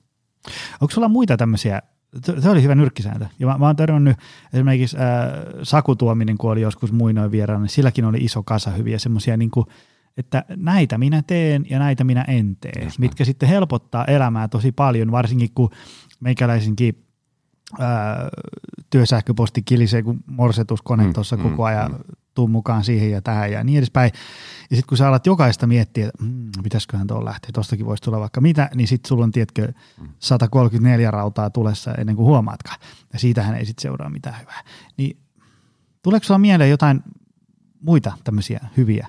Onko sulla muita tämmöisiä se oli hyvä nyrkkisääntö. Ja mä, mä oon törmännyt esimerkiksi äh, sakutuominen, kun oli joskus muinoin vieraana, niin silläkin oli iso kasa hyviä semmoisia, niin että näitä minä teen ja näitä minä en tee, Just mitkä näin. sitten helpottaa elämää tosi paljon, varsinkin kun meikäläisenkin ää, työsähköposti kilisee kuin morsetuskone mm, tuossa mm, koko ajan, mm. Tuu mukaan siihen ja tähän ja niin edespäin. Ja sitten kun sä alat jokaista miettiä, että mm, pitäisiköhän tuolla lähteä, tostakin voisi tulla vaikka mitä, niin sitten sulla on, tietkö, 134 rautaa tulessa ennen kuin huomaatkaan. Ja siitähän ei sitten seuraa mitään hyvää. Niin tuleeko sulla mieleen jotain muita tämmöisiä hyviä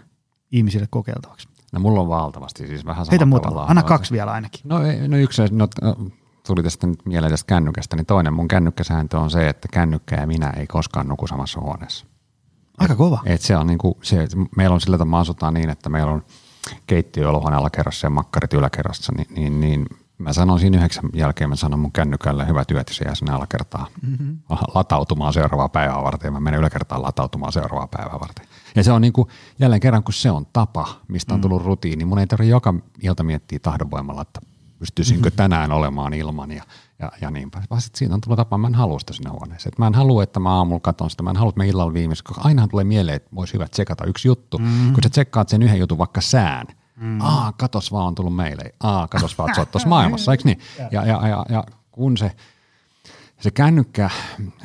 ihmisille kokeiltavaksi? No mulla on valtavasti, siis vähän Heitä muutama, anna kaksi vielä ainakin. No, no yksi, no, tuli tästä nyt mieleen tästä kännykästä, niin toinen mun kännykkäsääntö on se, että kännykkä ja minä ei koskaan nuku samassa huoneessa. Aika kova. Et, se on niinku, se, meillä on sillä tavalla, asutaan niin, että meillä on keittiö olohuone alakerrassa ja makkarit yläkerrassa, niin, niin, niin mä sanon siinä yhdeksän jälkeen, mä sanon mun kännykälle hyvä työt, se jää sinne alakertaan mm-hmm. latautumaan seuraavaa päivää varten ja mä menen yläkertaan latautumaan seuraavaa päivää varten. Ja se on niin kuin, jälleen kerran, kun se on tapa, mistä on mm. tullut rutiini, niin mun ei tarvitse joka ilta miettiä tahdonvoimalla, että pystyisinkö mm-hmm. tänään olemaan ilman ja, ja, ja niin päin. Vaan siitä on tullut tapa, mä en halua sitä sinne huoneeseen. Et mä en halua, että mä aamulla katson sitä, mä en halua, että mä illalla viimeisessä, koska ainahan tulee mieleen, että olisi hyvä tsekata yksi juttu. Mm-hmm. Kun sä tsekkaat sen yhden jutun, vaikka sään, mm. aa, katos vaan on tullut meille, aa, katos vaan, että sä oot tuossa [LAUGHS] maailmassa, eikö niin? Ja, ja, ja, ja kun se se kännykkä,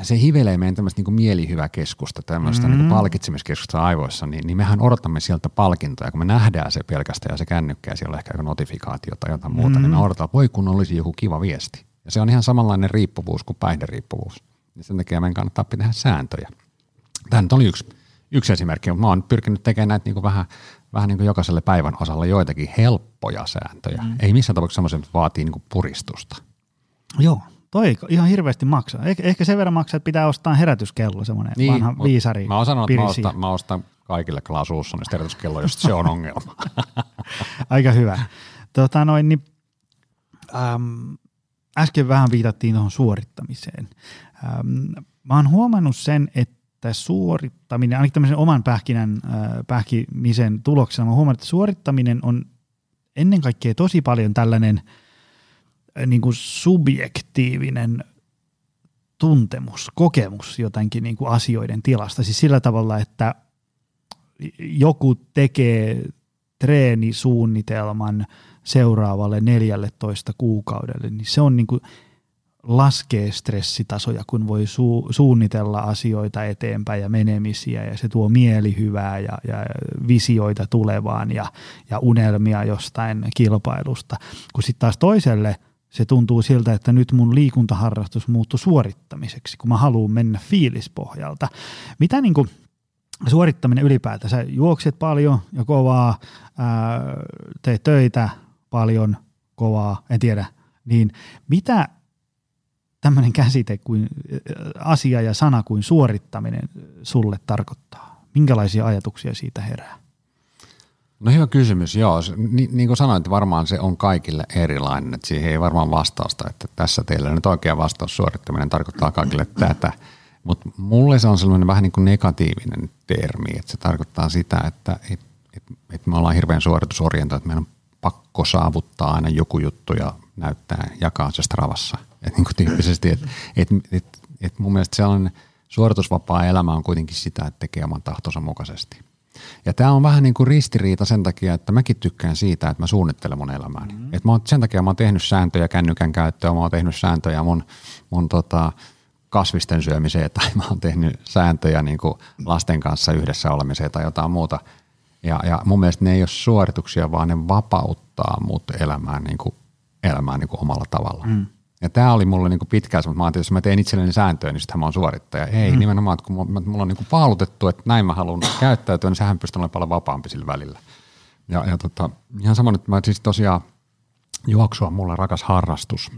se hivelee meidän tämmöistä niin mielihyvää keskusta, tämmöistä mm-hmm. niin palkitsemiskeskusta aivoissa, niin, niin mehän odotamme sieltä palkintoja, kun me nähdään se pelkästään ja se kännykkä ja siellä on ehkä joku notifikaatio tai jotain muuta, mm-hmm. niin me mm. odotetaan, voi kun olisi joku kiva viesti. Ja se on ihan samanlainen riippuvuus kuin päihderiippuvuus. Ja sen takia meidän kannattaa tehdä sääntöjä. Tämä nyt oli yksi, yksi esimerkki, mutta mä oon pyrkinyt tekemään näitä niin kuin vähän, vähän niin kuin jokaiselle päivän osalle joitakin helppoja sääntöjä. Mm. Ei missään tapauksessa semmoisia, että vaatii niin kuin puristusta. Joo, Toi ihan hirveästi maksaa. Eh, ehkä sen verran maksaa, että pitää ostaa herätyskello, semmoinen niin, vanha viisari. Mä oon sanonut, että mä ostan, mä ostan kaikille Klaas Uussonista herätyskello, jos se on ongelma. [LAUGHS] Aika hyvä. Tota noin, niin, äm, äsken vähän viitattiin tuohon suorittamiseen. Äm, mä oon huomannut sen, että suorittaminen, ainakin tämmöisen oman pähkinän, äh, pähkimisen tuloksena, mä huomannut, että suorittaminen on ennen kaikkea tosi paljon tällainen – niin kuin subjektiivinen tuntemus, kokemus jotenkin niin kuin asioiden tilasta. Siis sillä tavalla, että joku tekee treenisuunnitelman seuraavalle 14 kuukaudelle, niin se on niin kuin laskee stressitasoja, kun voi su- suunnitella asioita eteenpäin ja menemisiä ja se tuo mielihyvää ja, ja visioita tulevaan ja, ja unelmia jostain kilpailusta. Kun sitten taas toiselle se tuntuu siltä, että nyt mun liikuntaharrastus muuttui suorittamiseksi, kun mä haluan mennä fiilispohjalta. Mitä niin kuin suorittaminen ylipäätään, sä juokset paljon ja kovaa, ää, teet töitä paljon, kovaa, en tiedä, niin mitä tämmöinen käsite kuin asia ja sana kuin suorittaminen sulle tarkoittaa? Minkälaisia ajatuksia siitä herää? No hyvä kysymys, joo. Ni, niin kuin sanoit, varmaan se on kaikille erilainen, että siihen ei varmaan vastausta, että tässä teillä nyt oikea vastaus suorittaminen tarkoittaa kaikille tätä. Mutta mulle se on sellainen vähän niin kuin negatiivinen termi, että se tarkoittaa sitä, että et, et, et me ollaan hirveän suoritusorientoja, että meidän on pakko saavuttaa aina joku juttu ja näyttää, jakaa se Stravassa. [LAUGHS] Et niin kuin tyyppisesti, että et, et, et mun mielestä sellainen suoritusvapaa elämä on kuitenkin sitä, että tekee oman tahtonsa mukaisesti. Ja tämä on vähän niin kuin ristiriita sen takia, että mäkin tykkään siitä, että mä suunnittelen mun elämääni. Mm-hmm. Et mä oon, sen takia mä oon tehnyt sääntöjä kännykän käyttöön, mä oon tehnyt sääntöjä mun, mun tota, kasvisten syömiseen tai mä oon tehnyt sääntöjä niin kuin lasten kanssa yhdessä olemiseen tai jotain muuta. Ja, ja mun mielestä ne ei ole suorituksia, vaan ne vapauttaa mut elämään, niin kuin, elämään niin kuin omalla tavalla. Mm. Ja tämä oli mulle niinku pitkään, mutta mä ajattelin, että jos mä teen itselleni sääntöjä, niin sitten mä oon suorittaja. Ei, mm. nimenomaan, että kun mulla on niinku paalutettu, että näin mä haluan käyttäytyä, niin sehän pystyy olemaan paljon vapaampi sillä välillä. Ja, ja tota, ihan samoin, että mä siis tosiaan juoksua on mulle rakas harrastus.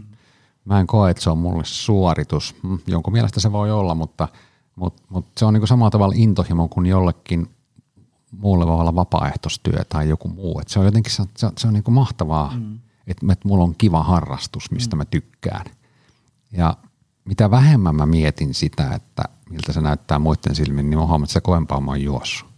Mä en koe, että se on mulle suoritus. Mm, jonkun mielestä se voi olla, mutta, mutta, mutta se on niinku samalla tavalla intohimo kuin jollekin muulle voi olla vapaaehtoistyö tai joku muu. Et se on jotenkin se, se, se on niinku mahtavaa. Mm että, että mulla on kiva harrastus, mistä mä tykkään. Ja mitä vähemmän mä mietin sitä, että miltä se näyttää muiden silmin, niin mä huomaan, että se kovempaa mä oon juossut.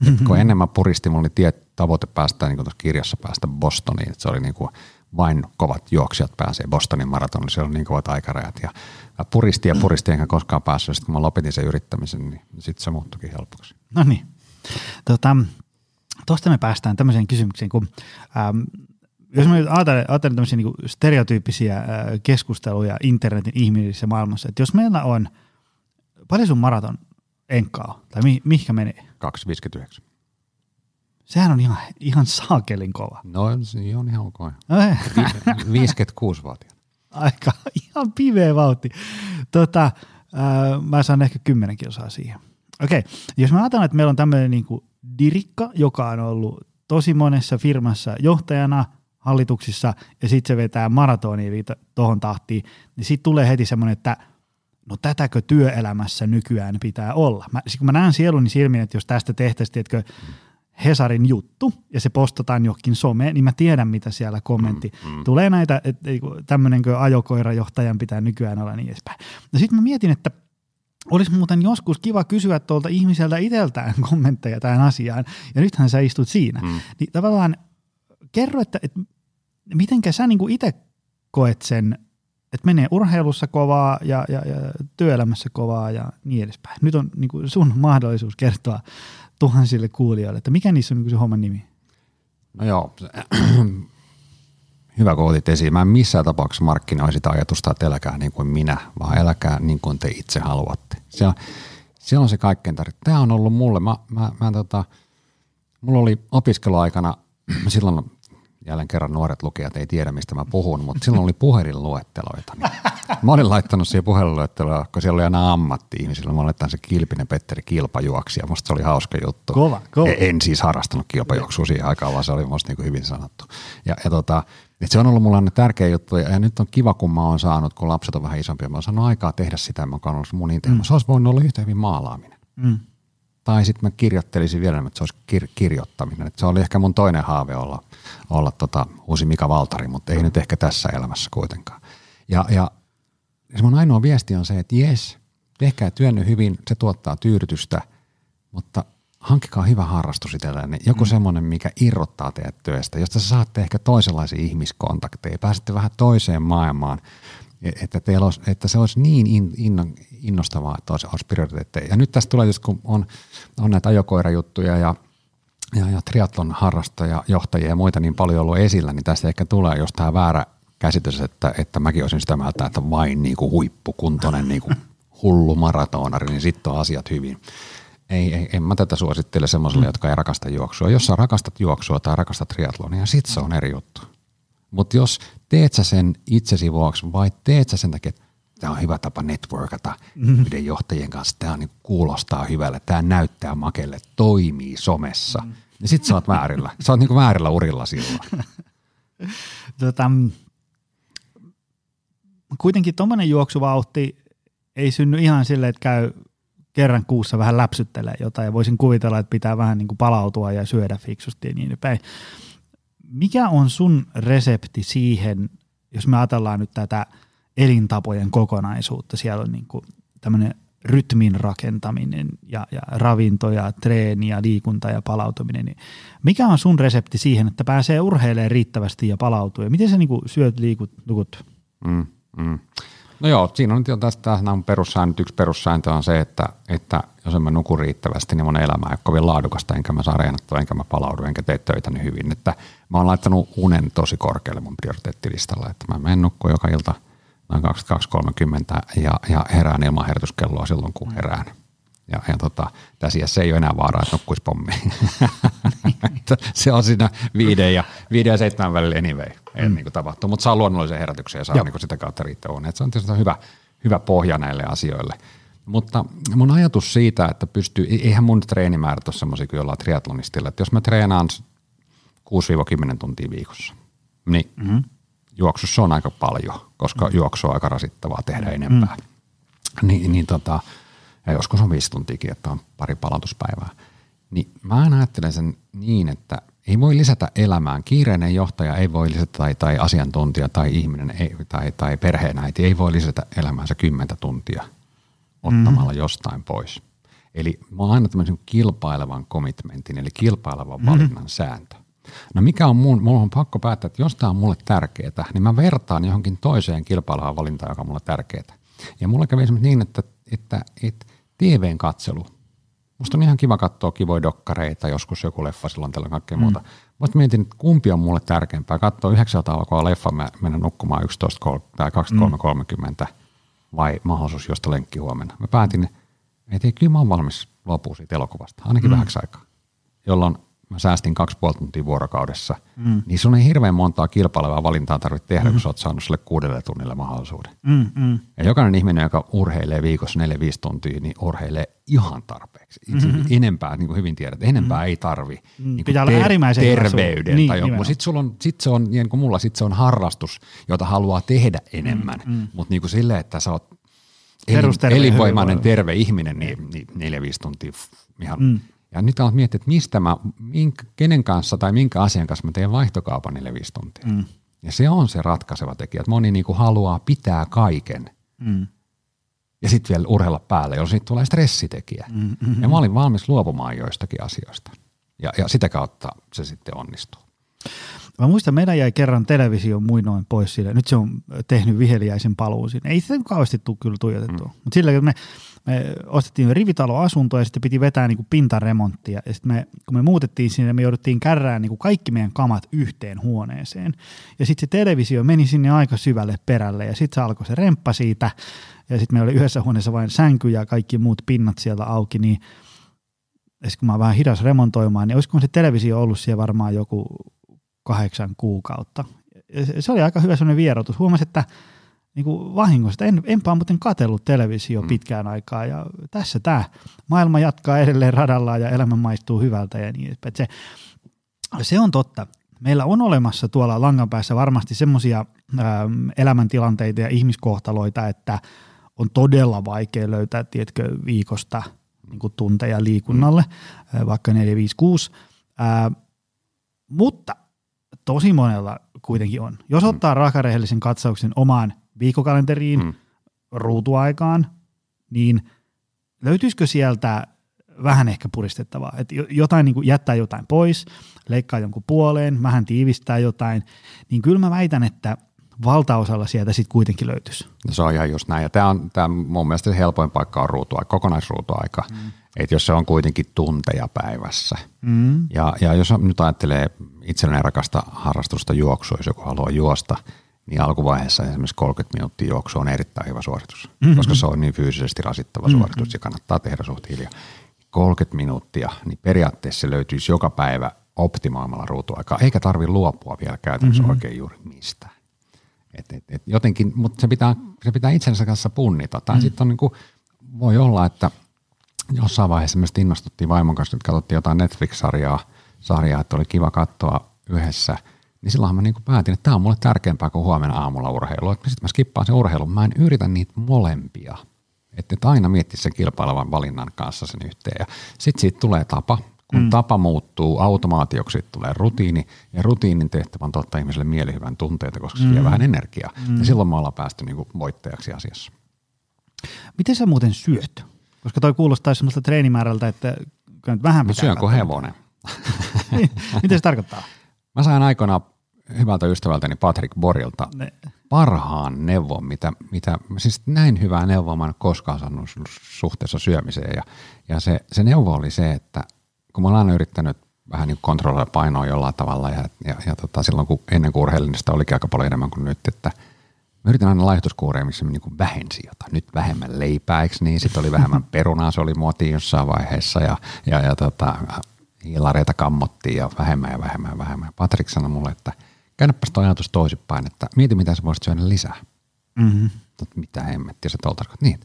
Mm-hmm. Kun ennen mä puristin, mulla oli tie, tavoite päästä niin tuossa kirjassa päästä Bostoniin, että se oli niin kuin vain kovat juoksijat pääsee Bostonin maratonille, se oli niin kovat aikarajat. Ja mä puristin ja puristin, enkä koskaan päässyt. Sitten kun mä lopetin sen yrittämisen, niin sitten se muuttuikin helpoksi. No niin. Tota, tuosta me päästään tämmöiseen kysymykseen, kun ähm, jos mä ajattelen, ajattelen tämmöisiä niin stereotyyppisiä keskusteluja internetin ihmisessä maailmassa, että jos meillä on, paljon sun maraton enkaa, tai mi, mihinkä menee? 2,59. Sehän on ihan, ihan saakelin kova. No se on ihan ok. 56-vuotiaana. [LAUGHS] Aika ihan pimeä vauhti. Tota, äh, mä saan ehkä 10 kilsaa siihen. Okei, okay. jos mä ajattelen, että meillä on tämmöinen niin dirikka, joka on ollut tosi monessa firmassa johtajana – hallituksissa ja sitten se vetää maratonia tuohon tahtiin, niin sitten tulee heti semmoinen, että no tätäkö työelämässä nykyään pitää olla. Mä, kun mä näen sieluni silmin, että jos tästä tehtäisiin, että Hesarin juttu ja se postataan johonkin someen, niin mä tiedän, mitä siellä kommentti. Mm, mm. Tulee näitä, että tämmöinenkö ajokoirajohtajan pitää nykyään olla niin edespäin. No sitten mä mietin, että olisi muuten joskus kiva kysyä tuolta ihmiseltä itseltään [LAUGHS] kommentteja tähän asiaan, ja nythän sä istut siinä. Mm. Niin tavallaan kerro, että, että mitenkä sä niin itse koet sen, että menee urheilussa kovaa ja, ja, ja työelämässä kovaa ja niin edespäin. Nyt on niin kuin sun [LAUGHS] mahdollisuus kertoa tuhansille kuulijoille, että mikä niissä on niin kuin se homman nimi? No joo, hyvä kun otit esiin. Mä en missään tapauksessa markkinoi sitä ajatusta, että eläkää niin kuin minä, vaan eläkää niin kuin te itse haluatte. Se on se, on se kaikkein tärkein. Tämä on ollut mulle, mä, mä, mä tota, mulla oli opiskeluaikana, [CLEARS THROAT] silloin jälleen kerran nuoret lukijat ei tiedä, mistä mä puhun, mutta silloin oli puhelinluetteloita. Niin mä olin laittanut siihen puhelinluetteloa, kun siellä oli aina ammatti-ihmisillä. Mä olin se Kilpinen Petteri kilpajuoksija. Musta se oli hauska juttu. Kova, kova. En siis harrastanut kilpajuoksua siihen aikaan, vaan se oli musta niin kuin hyvin sanottu. Ja, ja tota, et se on ollut mulle tärkeä juttu ja, nyt on kiva, kun mä oon saanut, kun lapset on vähän isompia, mä oon saanut aikaa tehdä sitä, mä oon ollut mun. Mm. Se olisi voinut olla yhtä hyvin maalaaminen. Mm. Tai sitten mä kirjoittelisin vielä, että se olisi kir- kirjoittaminen. Et se oli ehkä mun toinen haave olla – olla tota uusi Mika Valtari, mutta ei nyt ehkä tässä elämässä kuitenkaan. Ja, ja se mun ainoa viesti on se, että jes, tehkää työnne hyvin, se tuottaa tyydytystä, mutta hankkikaa hyvä harrastus itsellenne. Joku mm. semmoinen, mikä irrottaa teidät työstä, josta saatte ehkä toisenlaisia ihmiskontakteja, pääsette vähän toiseen maailmaan, e, että, teillä olisi, että se olisi niin innostavaa, että olisi, olisi prioriteetteja. Ja nyt tästä tulee just, kun on, on näitä ajokoirajuttuja ja – ja, ja triatlon harrastaja, johtajia ja muita niin paljon ollut esillä, niin tästä ehkä tulee jos tämä väärä käsitys, että, että mäkin olisin sitä mieltä, että vain niin kuin huippukuntoinen niin kuin [LAUGHS] hullu maratonari, niin sitten on asiat hyvin. Ei, ei, en mä tätä suosittele semmoiselle, mm. jotka ei rakasta juoksua. Jos sä rakastat juoksua tai rakastat triatlonia, sit se on eri juttu. Mutta jos teet sä sen itsesi vuoksi vai teet sä sen takia, että tämä on hyvä tapa networkata mm. yhden johtajien kanssa, tämä niin kuulostaa hyvälle, tämä näyttää makelle, toimii somessa, mm. niin sit sä oot väärillä. Sä oot niinku väärillä urilla silloin. [LAUGHS] tota, kuitenkin tuommoinen juoksuvauhti ei synny ihan silleen, että käy kerran kuussa vähän läpsyttelee jotain ja voisin kuvitella, että pitää vähän niin kuin palautua ja syödä fiksusti ja niin päin. Mikä on sun resepti siihen, jos me ajatellaan nyt tätä elintapojen kokonaisuutta, siellä on niin kuin tämmöinen rytmin rakentaminen ja, ja ravinto ja treeni ja liikunta ja palautuminen, niin mikä on sun resepti siihen, että pääsee urheilemaan riittävästi ja palautuu ja miten sä niin syöt, liikut, nukut? Mm, mm. No joo, siinä on tästä nämä perussäännöt. Yksi perussääntö on se, että, että jos en mä nuku riittävästi, niin mun elämä ei ole kovin laadukasta, enkä mä saa reenattua, enkä mä palaudu, enkä tee töitä niin hyvin. Että mä oon laittanut unen tosi korkealle mun prioriteettilistalla, että mä menen nukkua joka ilta noin 22.30 ja, ja herään ilman herätyskelloa silloin, kun herään. Ja, ja tota, tässä se ei ole enää vaaraa, että nukkuisi [LAUGHS] pommi. se on siinä viiden ja, viiden ja seitsemän välillä anyway, mm. niin tapahtuu. Mutta saa luonnollisen herätyksen ja saa niin sitä kautta riittää unia. Se on tietysti hyvä, hyvä pohja näille asioille. Mutta mun ajatus siitä, että pystyy, eihän mun treenimäärät ole semmoisia kuin jollain triatlonistilla, että jos mä treenaan 6-10 tuntia viikossa, niin mm-hmm. juoksussa on aika paljon, koska mm-hmm. juoksu on aika rasittavaa tehdä enempää. Mm-hmm. Ni, niin tota, ja joskus on viisi tuntiakin, että on pari palautuspäivää. Niin mä ajattelen sen niin, että ei voi lisätä elämään. Kiireinen johtaja ei voi lisätä, tai, tai asiantuntija tai ihminen ei, tai, tai perheenäiti ei voi lisätä elämäänsä kymmentä tuntia ottamalla mm. jostain pois. Eli mä oon aina tämmöisen kilpailevan commitmentin, eli kilpailevan mm. valinnan sääntö. No mikä on mun, mulla on pakko päättää, että jos tämä on mulle tärkeää, niin mä vertaan johonkin toiseen kilpailevaan valintaan, joka on mulle tärkeää. Ja mulla kävi esimerkiksi niin, että, että, että TVn katselu. Musta on ihan kiva katsoa kivoja dokkareita, joskus joku leffa silloin tällä kaikkea mm. muuta. Mä mietin, että kumpi on mulle tärkeämpää, katsoa yhdeksältä alkoa leffa, mennä nukkumaan 11 tai 23.30 mm. vai mahdollisuus josta lenkki huomenna. Mä päätin, että kyllä mä oon valmis lopuun siitä elokuvasta, ainakin mm. vähäksi aikaa, jolloin mä säästin kaksi puoli tuntia vuorokaudessa, mm. niin sun ei hirveän montaa kilpailevaa valintaa tarvitse tehdä, mm. kun sä oot saanut sille kuudelle tunnille mahdollisuuden. Mm, mm. Ja jokainen ihminen, joka urheilee viikossa 4-5 tuntia, niin urheilee ihan tarpeeksi. Mm-hmm. Enempää, niin kuin hyvin tiedät, enempää mm. ei tarvi mm. niin Pitää ter- olla äärimmäisen terveyden niin, tai joku. Sitten sulla on, sit se on, niin kuin mulla, sit se on harrastus, jota haluaa tehdä enemmän, mm, mm. mutta niin kuin silleen, että sä oot elinvoimainen terve ihminen, niin, niin 4-5 tuntia ihan mm ja nyt alat miettiä, että mistä mä, minkä, kenen kanssa tai minkä asian kanssa mä teen vaihtokaupan niille viisi tuntia. Mm. Ja se on se ratkaiseva tekijä, että moni niinku haluaa pitää kaiken. Mm. Ja sitten vielä urheilla päälle, jolloin siitä tulee stressitekijä. Mm, mm, ja mä olin valmis luopumaan joistakin asioista. Ja, ja sitä kautta se sitten onnistuu. Mä muistan, meidän jäi kerran televisio muinoin pois sille. Nyt se on tehnyt viheliäisen paluun sinne. Ei sitä kauheasti tule kyllä tuijotettua. Mm. Mutta sillä me, me ostettiin rivitaloasuntoa ja sitten piti vetää niin kuin pintaremonttia. Ja sitten me, kun me muutettiin sinne, me jouduttiin kärrään niin kuin kaikki meidän kamat yhteen huoneeseen. Ja sitten se televisio meni sinne aika syvälle perälle ja sitten se alkoi se remppa siitä. Ja sitten meillä oli yhdessä huoneessa vain sänky ja kaikki muut pinnat sieltä auki, niin ja kun mä oon vähän hidas remontoimaan, niin olisiko se televisio ollut siellä varmaan joku kahdeksan kuukautta. Se oli aika hyvä sellainen vierotus. Huomasin, että niin kuin vahingosta, en, enpä muuten katsellut televisio mm. pitkään aikaa ja tässä tämä maailma jatkaa edelleen radallaan ja elämä maistuu hyvältä ja niin edespäin. Se, se on totta. Meillä on olemassa tuolla langan päässä varmasti semmoisia elämäntilanteita ja ihmiskohtaloita, että on todella vaikea löytää, tiedätkö, viikosta niin kuin tunteja liikunnalle, mm. vaikka 4, 5, 6. Ää, mutta tosi monella kuitenkin on. Jos mm. ottaa rakarehellisen katsauksen omaan viikkokalenteriin, mm. ruutuaikaan, niin löytyisikö sieltä vähän ehkä puristettavaa, että jotain niin kuin jättää jotain pois, leikkaa jonkun puoleen, vähän tiivistää jotain, niin kyllä mä väitän, että valtaosalla sieltä sitten kuitenkin löytyisi. No se on ihan just näin, ja tämä on tämä mun mielestä se helpoin paikka on ruutuaika, kokonaisruutuaika. Mm. että jos se on kuitenkin tunteja päivässä. Mm. Ja, ja jos nyt ajattelee itselleen rakasta harrastusta juoksua, jos joku haluaa juosta, niin alkuvaiheessa esimerkiksi 30 minuuttia juoksu on erittäin hyvä suoritus, mm-hmm. koska se on niin fyysisesti rasittava mm-hmm. suoritus ja kannattaa tehdä suht hiljaa. 30 minuuttia, niin periaatteessa se löytyisi joka päivä optimoimalla ruutuaikaa, eikä tarvi luopua vielä käytännössä mm-hmm. oikein juuri mistään. Et, et, et jotenkin, mutta se pitää, se pitää itsensä kanssa punnita. Tai mm. sitten on niin kuin, voi olla, että jossain vaiheessa myös innostuttiin vaimon kanssa, että katsottiin jotain Netflix-sarjaa, sarjaa, että oli kiva katsoa yhdessä, niin silloinhan mä niin kuin päätin, että tämä on mulle tärkeämpää kuin huomenna aamulla urheilu. Sitten mä skippaan sen urheilun, mä en yritä niitä molempia. Että et aina miettiä sen kilpailevan valinnan kanssa sen yhteen. Ja sitten siitä tulee tapa, kun mm. tapa muuttuu automaatioksi, tulee rutiini, ja rutiinin tehtävä on tuottaa ihmiselle mielihyvän tunteita, koska se mm. vie vähän energiaa. Mm. Ja silloin me ollaan päästy niin kuin voittajaksi asiassa. Miten sä muuten syöt? Koska toi kuulostaa semmoista treenimäärältä, että vähän pitää. Mä syön kuin hevonen. [LAUGHS] Miten se tarkoittaa? Mä sain aikoinaan hyvältä ystävältäni Patrick Borilta ne. parhaan neuvon, mitä, mitä, siis näin hyvää neuvoa mä en koskaan saanut suhteessa syömiseen. Ja, ja se, se neuvo oli se, että kun mä olen yrittänyt vähän niin kontrolloida painoa jollain tavalla ja, ja, ja tota, silloin kun ennen kuin urheilin, sitä olikin aika paljon enemmän kuin nyt, että mä yritin aina laihtuskuureja, missä mä niin kuin vähensin jotain. Nyt vähemmän leipää, eikö niin? Sitten oli vähemmän [LAUGHS] perunaa, se oli muotiin jossain vaiheessa ja, ja, ja tota, hiilareita kammottiin ja vähemmän ja vähemmän ja vähemmän. Patrik sanoi mulle, että käännäpäs tuo ajatus toisinpäin, että mieti mitä sä voisit syödä lisää. Mm-hmm. mitä hemmettiä se tuolla tarkoittaa. Niin.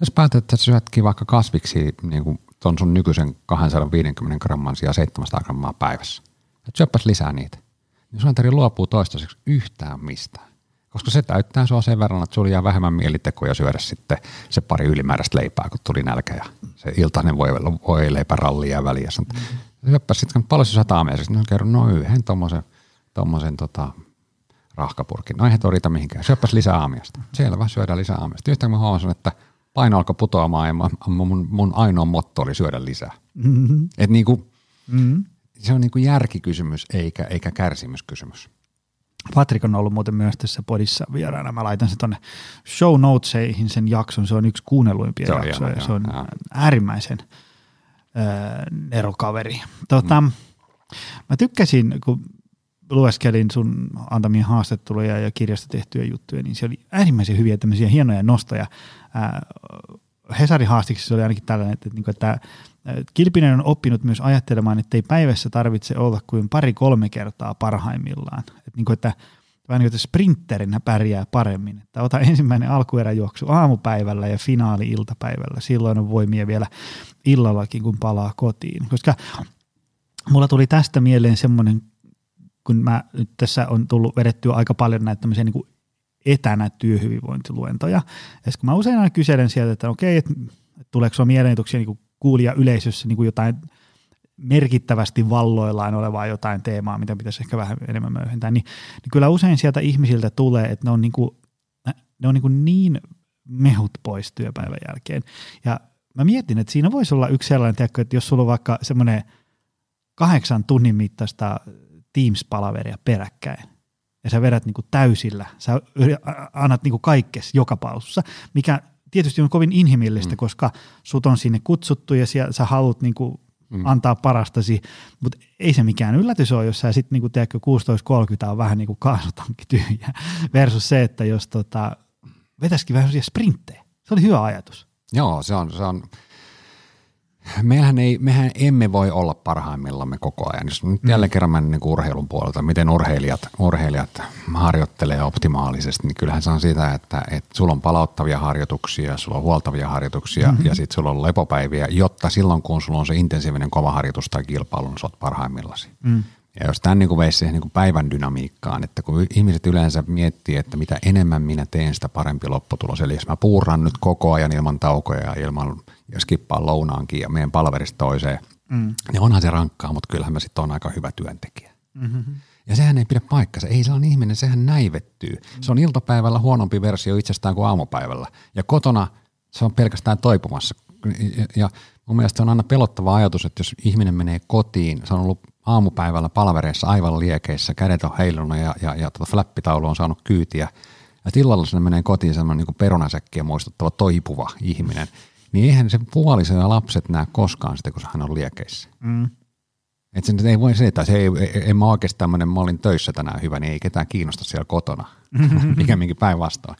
Jos päätät, että syötkin vaikka kasviksi niin kuin ton sun nykyisen 250 gramman sijaan 700 grammaa päivässä. Ja syöppäs lisää niitä. Niin sun ei luopuu toistaiseksi yhtään mistään. Koska se täyttää sua sen verran, että sulla jää vähemmän mielitekoja syödä sitten se pari ylimääräistä leipää, kun tuli nälkä ja se iltainen voi, voi leipäralli ja väliä. Mm-hmm. Syöppäs sitten, paljon sä saat aamiaisesta, niin kerron, no yhden tommosen, tommosen tota, rahkapurkin. No eihän tuo riitä mihinkään. Syöppäs lisää aamiasta. Selvä, syödään lisää aamiasta. Yhtä mä huomasin, että paino alkoi putoamaan ja mun, mun ainoa motto oli syödä lisää. Mm-hmm. Et niinku, mm-hmm. Se on niinku järkikysymys eikä, eikä kärsimyskysymys. Patrik on ollut muuten myös tässä podissa vieraana. Mä laitan sen tonne show notesihin sen jakson. Se on yksi kuunnelluimpia jaksoja. Hieno, se on joo. äärimmäisen äh, nerokaveri. Tota, mm. Mä tykkäsin, kun lueskelin sun antamia haastatteluja ja kirjasta tehtyjä juttuja, niin se oli äärimmäisen hyviä tämmöisiä hienoja nostoja. Hesarin haastiksessa oli ainakin tällainen, että, että, että Kilpinen on oppinut myös ajattelemaan, että ei päivässä tarvitse olla kuin pari-kolme kertaa parhaimmillaan. Että, niin kuin, että vähän niin kuin sprinterinä pärjää paremmin. Että ota ensimmäinen alkueräjuoksu aamupäivällä ja finaali iltapäivällä. Silloin on voimia vielä illallakin, kun palaa kotiin. Koska mulla tuli tästä mieleen semmoinen kun mä nyt tässä on tullut vedettyä aika paljon näitä tämmöisiä niin kuin etänä työhyvinvointiluentoja. Ja kun mä usein aina kyselen sieltä, että okei, että tuleeko sulla mielenotuksia niin kuulija yleisössä niin kuin jotain merkittävästi valloillaan olevaa jotain teemaa, mitä pitäisi ehkä vähän enemmän myöhentää, niin, niin kyllä usein sieltä ihmisiltä tulee, että ne on niin, kuin, ne on niin, kuin niin mehut pois työpäivän jälkeen. Ja mä mietin, että siinä voisi olla yksi sellainen, että jos sulla on vaikka semmoinen kahdeksan tunnin mittaista Teams-palaveria peräkkäin ja sä vedät niinku täysillä, sä annat niinku kaikkes joka pausussa, mikä tietysti on kovin inhimillistä, mm. koska sut on sinne kutsuttu ja siellä, sä haluat niinku mm. antaa parastasi, mutta ei se mikään yllätys ole, jos sä sitten niinku, 16.30 on vähän niin kuin kaasutankki tyhjä, [LAUGHS] versus se, että jos tota, vetäisikin vähän sellaisia sprinttejä. Se oli hyvä ajatus. Joo, se on, se on mehän, ei, mehän emme voi olla parhaimmillamme koko ajan. Jos nyt mm. jälleen kerran menen niin urheilun puolelta, miten urheilijat, urheilijat harjoittelee optimaalisesti, niin kyllähän se on sitä, että, että sulla on palauttavia harjoituksia, sulla on huoltavia harjoituksia mm-hmm. ja sitten sulla on lepopäiviä, jotta silloin kun sulla on se intensiivinen kova harjoitus tai kilpailu, niin sä oot parhaimmillasi. Mm. Ja jos tämän niin veisi siihen niin kuin päivän dynamiikkaan, että kun ihmiset yleensä miettii, että mitä enemmän minä teen, sitä parempi lopputulos. Eli jos mä puurran nyt koko ajan ilman taukoja ja ilman ja skippaan lounaankin ja meidän palverista toiseen, mm. niin onhan se rankkaa, mutta kyllähän mä sitten on aika hyvä työntekijä. Mm-hmm. Ja sehän ei pidä paikkansa. Ei sellainen ihminen, sehän näivettyy. Mm. Se on iltapäivällä huonompi versio itsestään kuin aamupäivällä. Ja kotona se on pelkästään toipumassa. Ja mun mielestä se on aina pelottava ajatus, että jos ihminen menee kotiin, se on ollut aamupäivällä palvereissa aivan liekeissä, kädet on heilunut ja, ja, ja tota flappitaulu on saanut kyytiä. Ja illalla sinne menee kotiin semmoinen niin perunasäkkiä muistuttava toipuva ihminen. niin eihän se puoliso ja lapset näe koskaan sitä, kun hän on liekeissä. Mm. Et se nyt ei voi se, että se ei, ei, ei mä oikeasti tämmöinen, mä olin töissä tänään hyvä, niin ei ketään kiinnosta siellä kotona, [LAUGHS] minkin päinvastoin.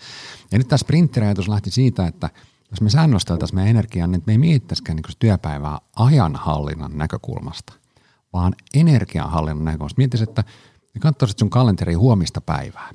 Ja nyt tämä sprinttirajoitus lähti siitä, että jos me säännösteltäisiin meidän energiaa, niin me ei mietittäisikään niin työpäivää ajanhallinnan näkökulmasta, vaan energianhallinnan näkökulmasta. Mietittäisiin, että katsoisit sun kalenteri huomista päivää.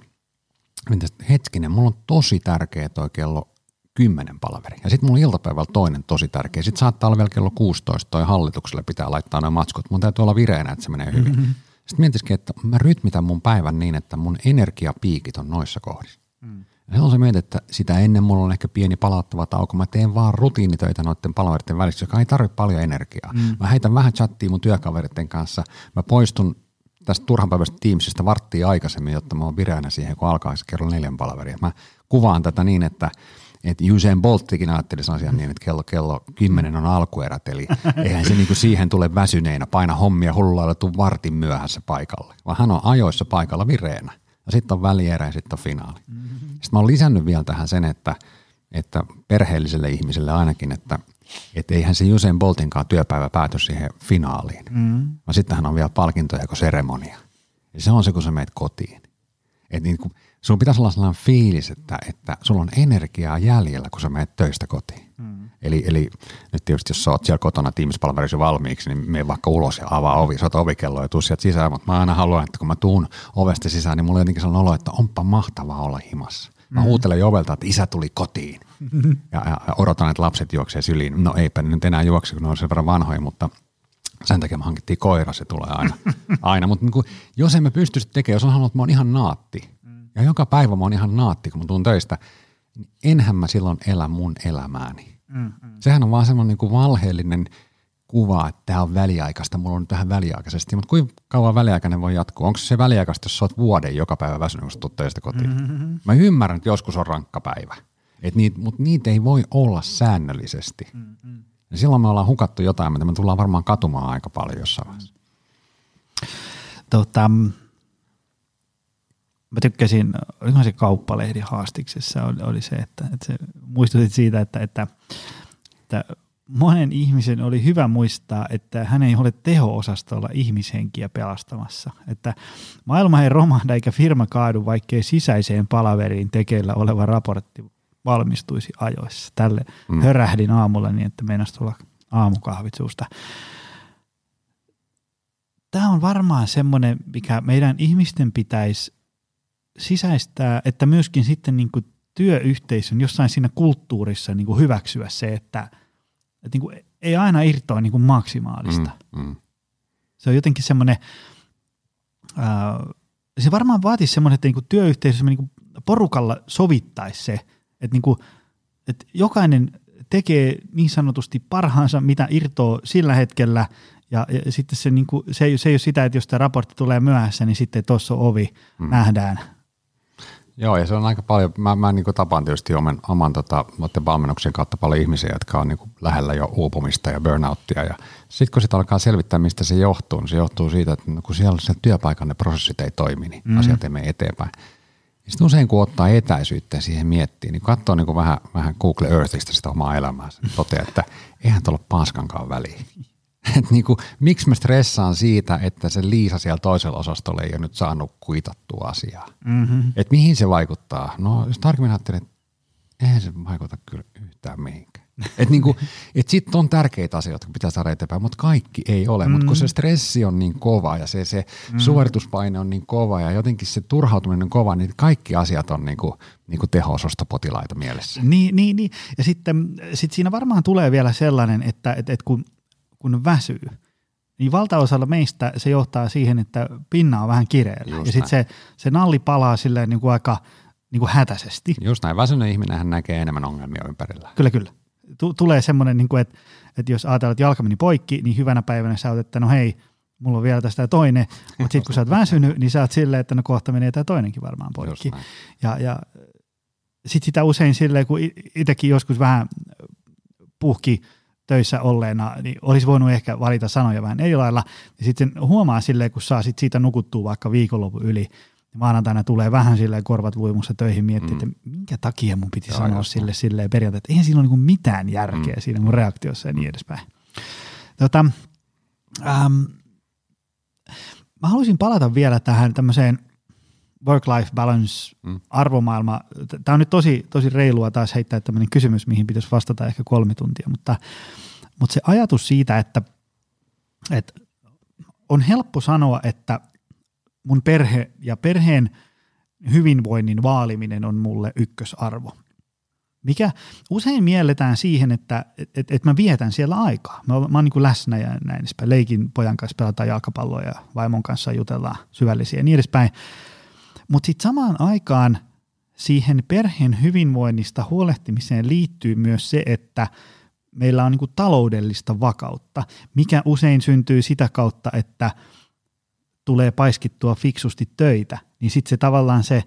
Mietittäisiin, hetkinen, mulla on tosi tärkeä toi kello 10 palaveri. Ja sitten mulla on iltapäivällä toinen tosi tärkeä. Sitten saattaa olla vielä kello 16 toi hallitukselle pitää laittaa noin matskut. Mun täytyy olla vireenä, että se menee hyvin. Mm-hmm. Sitten mietisikin, että mä rytmitän mun päivän niin, että mun energiapiikit on noissa kohdissa. Mm. Ja on se mietit, että sitä ennen mulla on ehkä pieni palattava tauko. Mä teen vaan rutiinitöitä noiden palaveritten välissä, joka ei tarvitse paljon energiaa. Mm. Mä heitän vähän chattia mun työkaveritten kanssa. Mä poistun tästä turhanpäiväisestä Teamsista varttia aikaisemmin, jotta mä oon vireänä siihen, kun alkaa se kello neljän palaveri. Mä kuvaan tätä niin, että että Usain Bolttikin ajatteli asian niin, että kello, kello 10 on alkuerät, eli eihän se niinku siihen tule väsyneenä, paina hommia hulluilla, tuu vartin myöhässä paikalle, vaan hän on ajoissa paikalla vireenä. Sitten on välierä ja sitten on finaali. Mm-hmm. Sitten mä oon lisännyt vielä tähän sen, että, että perheelliselle ihmiselle ainakin, että et eihän se Usain Boltinkaan työpäivä pääty siihen finaaliin, mm. vaan sittenhän on vielä palkintoja kuin seremonia. Ja se on se, kun sä meet kotiin. Et niin kuin, sun pitäisi olla sellainen fiilis, että, että sulla on energiaa jäljellä, kun sä menet töistä kotiin. Mm. Eli, eli nyt tietysti jos sä oot siellä kotona teams valmiiksi, niin mene vaikka ulos ja avaa ovi, sä ovikello ja tuu sieltä sisään, mutta mä aina haluan, että kun mä tuun ovesta sisään, niin mulla on jotenkin sellainen olo, että onpa mahtavaa olla himassa. Mä mm. huutelen jo ovelta, että isä tuli kotiin [LAUGHS] ja, ja, ja odotan, että lapset juoksee syliin. No eipä nyt enää juokse, kun ne on sen verran vanhoja, mutta sen takia me hankittiin koira, se tulee aina. [LAUGHS] aina. Mutta niin jos emme pystyisi tekemään, jos on halunnut, että mä oon ihan naatti, ja joka päivä mä oon ihan naatti, kun mä tuun töistä, niin enhän mä silloin elä mun elämääni. Mm, mm. Sehän on vaan semmoinen niin kuin valheellinen kuva, että tämä on väliaikaista, mulla on nyt vähän väliaikaisesti, mutta kuinka kauan väliaikainen voi jatkua? Onko se väliaikaista, jos sä oot vuoden joka päivä väsynyt, kun sä töistä kotiin? Mm-hmm. Mä ymmärrän, että joskus on rankka päivä, Et niit, mutta niitä ei voi olla säännöllisesti. Mm-hmm. Ja silloin me ollaan hukattu jotain, mitä me tullaan varmaan katumaan aika paljon jossain vaiheessa. Tota, mä tykkäsin, olikohan se kauppalehdi haastiksessa, oli, oli se, että, että se muistutit siitä, että, että, että monen ihmisen oli hyvä muistaa, että hän ei ole teho-osastolla ihmishenkiä pelastamassa. Että maailma ei romahda eikä firma kaadu, vaikkei sisäiseen palaveriin tekeillä oleva raportti valmistuisi ajoissa. Tälle mm. hörähdin aamulla niin, että meinasi tulla aamukahvit suusta. Tämä on varmaan semmoinen, mikä meidän ihmisten pitäisi sisäistää, että myöskin sitten niin kuin työyhteisön jossain siinä kulttuurissa niin kuin hyväksyä se, että, että niin kuin ei aina irtoa niin kuin maksimaalista. Mm, mm. Se on jotenkin semmoinen, äh, se varmaan vaatisi semmoinen, että niin kuin työyhteisössä niin kuin porukalla sovittaisi se, että, niin kuin, että jokainen tekee niin sanotusti parhaansa, mitä irtoaa sillä hetkellä, ja, ja sitten se, niin kuin, se, ei, se ei ole sitä, että jos tämä raportti tulee myöhässä, niin sitten tuossa ovi, mm. nähdään – Joo, ja se on aika paljon, mä, mä niin tapaan tietysti oman, oman tota, valmennuksen kautta paljon ihmisiä, jotka on niin lähellä jo uupumista ja burnouttia. Ja sitten kun sitä alkaa selvittää, mistä se johtuu, niin se johtuu siitä, että kun siellä, siellä työpaikan ne prosessit ei toimi, niin mm. asiat ei mene eteenpäin. Sitten usein kun ottaa etäisyyttä ja siihen miettii, niin katsoo niin vähän, vähän Google Earthistä sitä omaa elämäänsä, toteaa, että eihän tuolla paskankaan väliin. [LAUGHS] Et niin kuin, miksi mä stressaan siitä, että se Liisa siellä toisella osastolla ei ole nyt saanut kuitattua asiaa. Mm-hmm. Et mihin se vaikuttaa? No jos tarkemmin ajattelee, että eihän se vaikuta kyllä yhtään mihinkään. [LAUGHS] Et niinku, et sitten on tärkeitä asioita, jotka pitää saada eteenpäin, mutta kaikki ei ole. Mm. Mutta kun se stressi on niin kova ja se, se mm. suorituspaine on niin kova ja jotenkin se turhautuminen on kova, niin kaikki asiat on niinku, niinku teho-osastopotilaita mielessä. Niin, niin, niin. ja sitten sit siinä varmaan tulee vielä sellainen, että et, et kun kun väsyy, niin valtaosalla meistä se johtaa siihen, että pinna on vähän kireellä. Just ja sitten se, se nalli palaa silleen niin kuin aika niin kuin hätäisesti. Just näin. Väsynyt ihminen hän näkee enemmän ongelmia ympärillä. Kyllä, kyllä. Tulee semmoinen, niin kuin, että, että jos ajatellaan, että jalka meni poikki, niin hyvänä päivänä sä oot, että no hei, mulla on vielä tästä toinen. Mutta sitten kun sä oot väsynyt, niin sä oot silleen, että no kohta menee tämä toinenkin varmaan poikki. Ja, ja sitten sitä usein silleen, kun itsekin joskus vähän puhki – töissä olleena, niin olisi voinut ehkä valita sanoja vähän eri lailla. Ja sitten huomaa silleen, kun saa sit siitä nukuttua vaikka viikonlopun yli, maanantaina tulee vähän silleen korvat luimussa töihin miettiä, mm. että minkä takia mun piti Joo, sanoa just sille silleen periaatteessa, että eihän siinä ole niin mitään järkeä mm. siinä mun reaktiossa ja niin edespäin. Tota, ähm, mä haluaisin palata vielä tähän tämmöiseen work-life balance Mm. arvomaailma. Tämä on nyt tosi, tosi reilua taas heittää tämmöinen kysymys, mihin pitäisi vastata ehkä kolme tuntia, mutta, mutta se ajatus siitä, että, että on helppo sanoa, että mun perhe ja perheen hyvinvoinnin vaaliminen on mulle ykkösarvo. Mikä usein mielletään siihen, että et, et, et mä vietän siellä aikaa. Mä, mä oon niin kuin läsnä ja näin edespäin. Leikin pojan kanssa pelataan jalkapalloa ja vaimon kanssa jutellaan syvällisiä ja niin edespäin. Mutta sitten samaan aikaan siihen perheen hyvinvoinnista huolehtimiseen liittyy myös se, että meillä on niin kuin taloudellista vakautta, mikä usein syntyy sitä kautta, että tulee paiskittua fiksusti töitä, niin sitten se tavallaan se,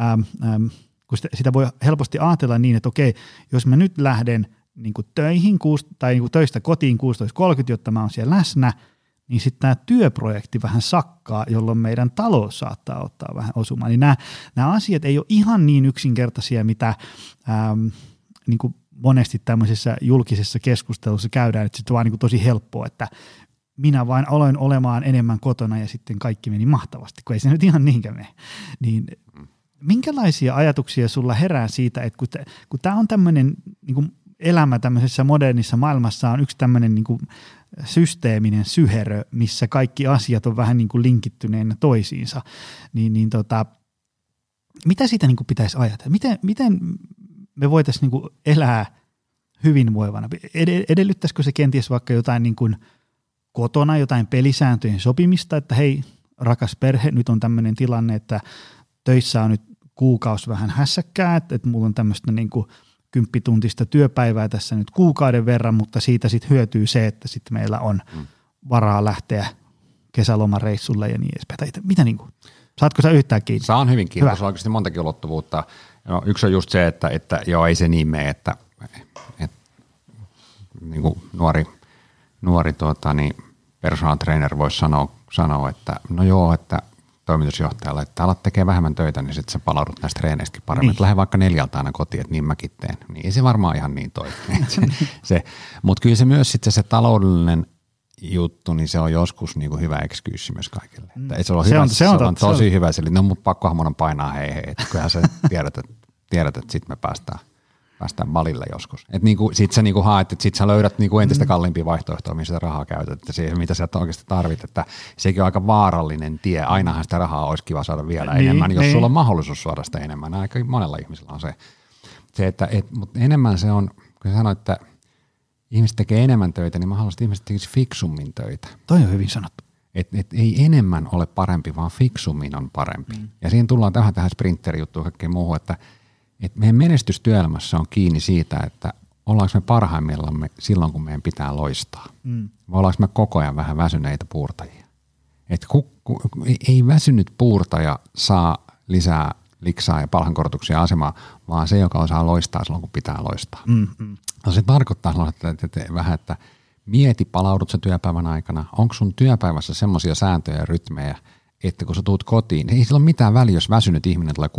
äm, äm, kun sitä, sitä voi helposti ajatella niin, että okei, jos mä nyt lähden niin kuin töihin kuus, tai niin kuin töistä kotiin 16.30, jotta mä oon siellä läsnä, niin sitten tämä työprojekti vähän sakkaa, jolloin meidän talous saattaa ottaa vähän osumaan. Niin nämä, nämä asiat ei ole ihan niin yksinkertaisia, mitä äm, niin kuin monesti tämmöisessä julkisessa keskustelussa käydään, että sitten vaan niin tosi helppoa, että minä vain aloin olemaan enemmän kotona ja sitten kaikki meni mahtavasti, kun ei se nyt ihan niinkään mene. Niin minkälaisia ajatuksia sulla herää siitä, että kun, kun tämä on tämmöinen niin elämä tämmöisessä modernissa maailmassa on yksi tämmöinen niin systeeminen syherö, missä kaikki asiat on vähän niin kuin linkittyneenä toisiinsa, niin, niin tota, mitä siitä niin kuin pitäisi ajatella? Miten, miten me voitaisiin niin kuin elää hyvinvoivana? Ed- edellyttäisikö se kenties vaikka jotain niin kuin kotona, jotain pelisääntöjen sopimista, että hei, rakas perhe, nyt on tämmöinen tilanne, että töissä on nyt kuukausi vähän hässäkkää, että, että mulla on tämmöistä niin kuin kymppituntista työpäivää tässä nyt kuukauden verran, mutta siitä sitten hyötyy se, että sitten meillä on varaa lähteä kesälomareissulle ja niin edespäin. Mitä niin kuin, saatko sä yhtään kiinni? Saan hyvin kiinni, Hyvä. tässä on oikeasti montakin ulottuvuutta. No, yksi on just se, että, että joo, ei se niin mene, että, että niin kuin nuori, nuori tuota, niin personal trainer voisi sanoa, sanoa, että no joo, että toimitusjohtajalle, että alat tekee vähemmän töitä, niin sitten sä palaudut näistä treeneistäkin paremmin. Niin. Lähde vaikka neljältä aina kotiin, että niin mäkin teen. Niin ei se varmaan ihan niin toimi. [LAUGHS] se, se, Mutta kyllä se myös sitten se taloudellinen juttu, niin se on joskus niin kuin hyvä excuse myös kaikille. Mm. Ei se, ole Se hyvä, on- se, se on, on se on totta, se tosi on- hyvä. Eli no mut pakkohan mun on painaa hei hei. että Kyllähän sä [LAUGHS] tiedät, että, tiedät, että sitten me päästään, päästään balille joskus. Et niinku, sit sä niinku haet, että sit sä löydät niinku entistä kalliimpia vaihtoehtoja, missä sitä rahaa käytät, että siihen, mitä sä oikeasti tarvit. Että sekin on aika vaarallinen tie. Ainahan sitä rahaa olisi kiva saada vielä Niin, enemmän, jos niin. sulla on mahdollisuus saada sitä enemmän. Aika monella ihmisellä on se. se että, et, mutta enemmän se on, kun sä sanoit, että ihmiset tekee enemmän töitä, niin mahdollisesti ihmiset tekisivät fiksummin töitä. Toi on hyvin sanottu. Et, et ei enemmän ole parempi, vaan fiksummin on parempi. Mm. Ja siinä tullaan tähän, tähän sprinterijuttuun ja kaikkeen muuhun, että et meidän menestys työelämässä on kiinni siitä, että ollaanko me parhaimmillamme silloin, kun meidän pitää loistaa. Mm. Vai ollaanko me koko ajan vähän väsyneitä puurtajia. Et ku, ku, ei väsynyt puurtaja saa lisää liksaa ja palhankorotuksia asemaa, vaan se, joka osaa loistaa silloin, kun pitää loistaa. Mm, mm. No se tarkoittaa silloin, että, että, että vähän, että mieti, palaudut sä työpäivän aikana, onko sun työpäivässä semmoisia sääntöjä ja rytmejä, että kun sä tuut kotiin, niin ei sillä ole mitään väliä, jos väsynyt ihminen tulee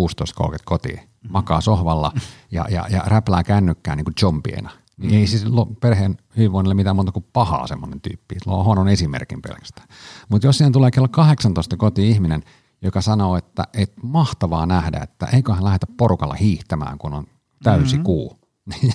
16.30 kotiin, makaa sohvalla ja, ja, ja räplää kännykkää niin kuin zombiena. Niin ei siis perheen hyvinvoinnille mitään muuta kuin pahaa semmoinen tyyppi. Luo on huonon esimerkin pelkästään. Mutta jos siihen tulee kello 18 kotiin ihminen, joka sanoo, että, että mahtavaa nähdä, että eiköhän lähdetä porukalla hiihtämään, kun on täysi mm-hmm. kuu. [LAUGHS] Niin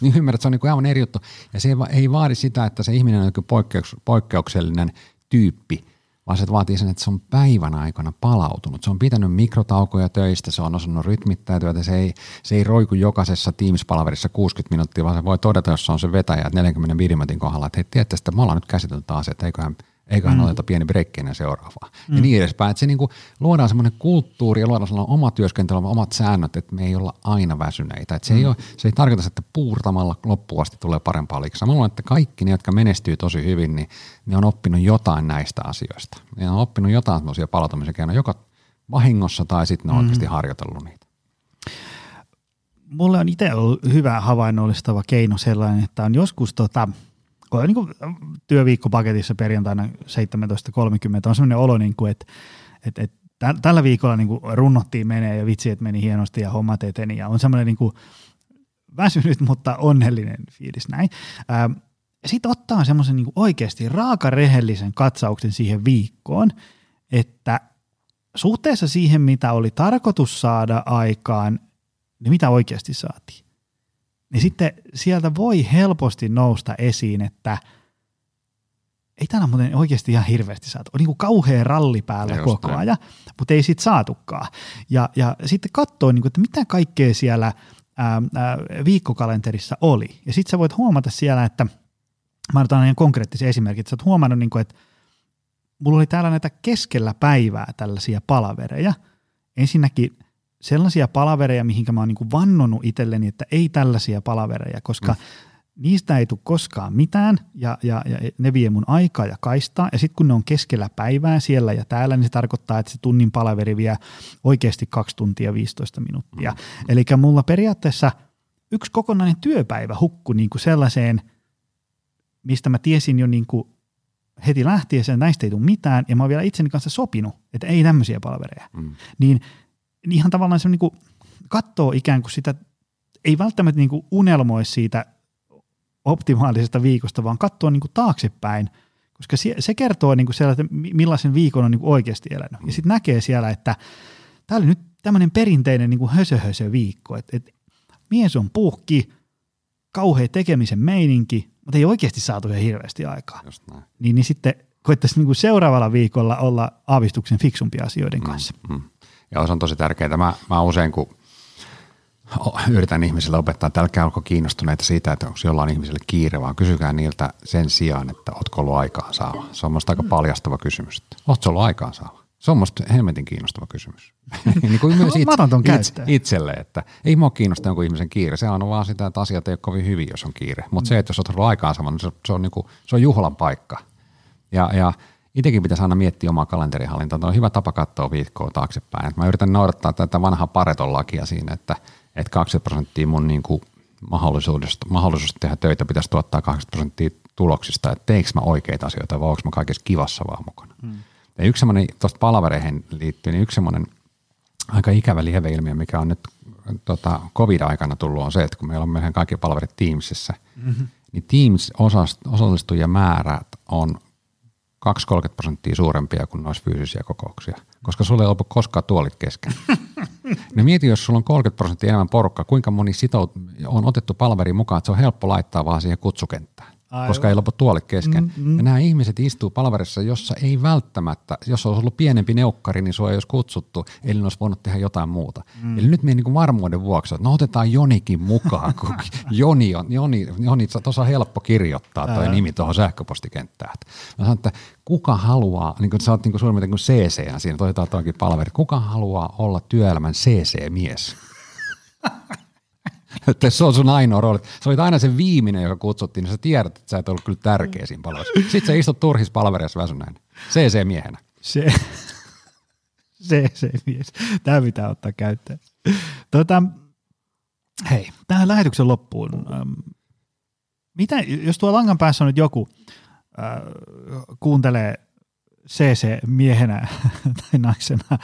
niin ymmärrät, että se on niin kuin aivan eri juttu. Ja se ei, va- ei vaadi sitä, että se ihminen on joku poikkeuks, poikkeuksellinen tyyppi, vaan se vaatii sen, että se on päivän aikana palautunut. Se on pitänyt mikrotaukoja töistä, se on osannut rytmittää työtä, se ei, se ei roiku jokaisessa Teams-palaverissa 60 minuuttia, vaan se voi todeta, jos se on se vetäjä, että 45 minuutin kohdalla, että hei, tiedätte, että me ollaan nyt käsitelty taas, että eiköhän eiköhän mm. oteta pieni breikki ennen seuraavaa. Mm. Ja niin edespäin. Että se niinku, luodaan semmoinen kulttuuri ja luodaan sellainen oma työskentely, omat säännöt, että me ei olla aina väsyneitä. Että se, ei ole, se ei tarkoita, että puurtamalla loppuun asti tulee parempaa liksaa. Mä luulen, että kaikki ne, jotka menestyy tosi hyvin, niin ne on oppinut jotain näistä asioista. Ne on oppinut jotain semmoisia palautumisen keinoja, joko vahingossa tai sitten ne on oikeasti harjoitellut niitä. mulle on itse ollut hyvä havainnollistava keino sellainen, että on joskus tota, niin kuin työviikkopaketissa perjantaina 17.30 on sellainen olo, niin kuin, että, että, että tä- tällä viikolla niin kuin runnottiin menee ja vitsi, että meni hienosti ja hommat eteni ja on semmoinen niin kuin väsynyt, mutta onnellinen fiilis näin. Ähm, Sitten ottaa semmoisen niin oikeasti raakarehellisen katsauksen siihen viikkoon, että suhteessa siihen, mitä oli tarkoitus saada aikaan, niin mitä oikeasti saatiin. Niin sitten sieltä voi helposti nousta esiin, että ei täällä muuten oikeasti ihan hirveästi saatu. On niin kuin kauhea ralli päällä Just koko ajan, mutta ei siitä saatukaan. Ja, ja sitten katsoo, niin kuin, että mitä kaikkea siellä ää, ää, viikkokalenterissa oli. Ja sitten sä voit huomata siellä, että mä otan ihan konkreettisen esimerkin, että sä oot huomannut, niin kuin, että mulla oli täällä näitä keskellä päivää tällaisia palavereja. Ensinnäkin sellaisia palavereja, mihinkä mä oon niin vannonut itselleni, että ei tällaisia palavereja, koska mm. niistä ei tule koskaan mitään ja, ja, ja ne vie mun aikaa ja kaistaa. Ja sitten kun ne on keskellä päivää siellä ja täällä, niin se tarkoittaa, että se tunnin palaveri vie oikeasti 2 tuntia 15 minuuttia. Mm. Eli mulla periaatteessa yksi kokonainen työpäivä hukkui niin kuin sellaiseen, mistä mä tiesin jo niin kuin heti lähtiessä, että näistä ei tule mitään, ja mä oon vielä itseni kanssa sopinut, että ei tämmöisiä palvereja. Mm. Niin, niin ihan tavallaan se niin kuin katsoo ikään kuin sitä, ei välttämättä niin kuin unelmoi siitä optimaalisesta viikosta, vaan katsoo niin kuin taaksepäin, koska se, se kertoo niin kuin siellä, että mi- millaisen viikon on niin kuin oikeasti elänyt. Ja sitten näkee siellä, että tämä oli nyt tämmöinen perinteinen niin kuin hösö-hösö viikko, että, että mies on puhki, kauhea tekemisen meininki, mutta ei oikeasti saatu ihan hirveästi aikaa. Niin, niin sitten koettaisiin niin kuin seuraavalla viikolla olla aavistuksen fiksumpia asioiden kanssa. Mm. Ja se on tosi tärkeää. Mä, mä usein, kun yritän ihmisille opettaa, että älkää olko kiinnostuneita siitä, että onko jollain ihmiselle kiire, vaan kysykää niiltä sen sijaan, että ootko ollut aikaan saava. Se on musta aika paljastava kysymys. Ootko ollut aikaan saava? Se on musta hemmetin kiinnostava kysymys. [LAUGHS] niin kuin myös itse, käyttöön. itselle, että ei mua kiinnosta jonkun ihmisen kiire. Se on vaan sitä, että asiat ei ole kovin hyvin, jos on kiire. Mutta se, että jos oot ollut aikaan sama, niin se, se, on, niin kuin, se on juhlan paikka. Ja, ja itsekin pitäisi aina miettiä omaa kalenterihallintaa. Tämä on hyvä tapa katsoa viikkoa taaksepäin. Et mä yritän noudattaa tätä vanhaa pareton lakia siinä, että, että 20 prosenttia mun niin kuin mahdollisuudesta, mahdollisuus tehdä töitä pitäisi tuottaa 80 prosenttia tuloksista, että teekö mä oikeita asioita vai onko mä kaikessa kivassa vaan mukana. Mm. Ja yksi semmoinen, tuosta palavereihin liittyy, niin yksi semmoinen aika ikävä lieveilmiö, mikä on nyt tota, covid-aikana tullut, on se, että kun meillä on meidän kaikki palaverit Teamsissa, mm-hmm. niin Teams-osallistujien määrät on 2-30 prosenttia suurempia kuin noissa fyysisiä kokouksia, koska sulla ei ole koskaan tuolit kesken. [LAUGHS] No mieti, jos sulla on 30 prosenttia enemmän porukkaa, kuinka moni sitout on otettu palveriin mukaan, että se on helppo laittaa vaan siihen kutsukenttään, Aivan. koska ei lopu tuolit kesken. Mm, mm. Ja nämä ihmiset istuu palverissa, jossa ei välttämättä, jos olisi ollut pienempi neukkari, niin sua ei olisi kutsuttu, eli ne olisi voinut tehdä jotain muuta. Mm. Eli nyt me niin varmuuden vuoksi, että no otetaan Jonikin mukaan, kun [LAUGHS] Joni on, Joni, Joni tuossa on helppo kirjoittaa toi Ää. nimi tuohon sähköpostikenttään. Mä sanon, että kuka haluaa, niin kuin sä oot niin kuin suurin kuin CC siinä, toivotaan toinkin palveri, kuka haluaa olla työelämän CC-mies? [LAUGHS] että se on sun ainoa rooli. Se oli aina se viimeinen, joka kutsuttiin, niin sä tiedät, että sä et ollut kyllä tärkeä siinä palvelussa. Sitten sä istut turhissa palvereissa väsyneen. CC-miehenä. Se, se, se mies. Tämä pitää ottaa käyttöön. Tota, hei, tähän lähetyksen loppuun. Ähm, Mitä, jos tuo langan päässä on nyt joku äh, kuuntelee CC-miehenä [LAUGHS] tai naisena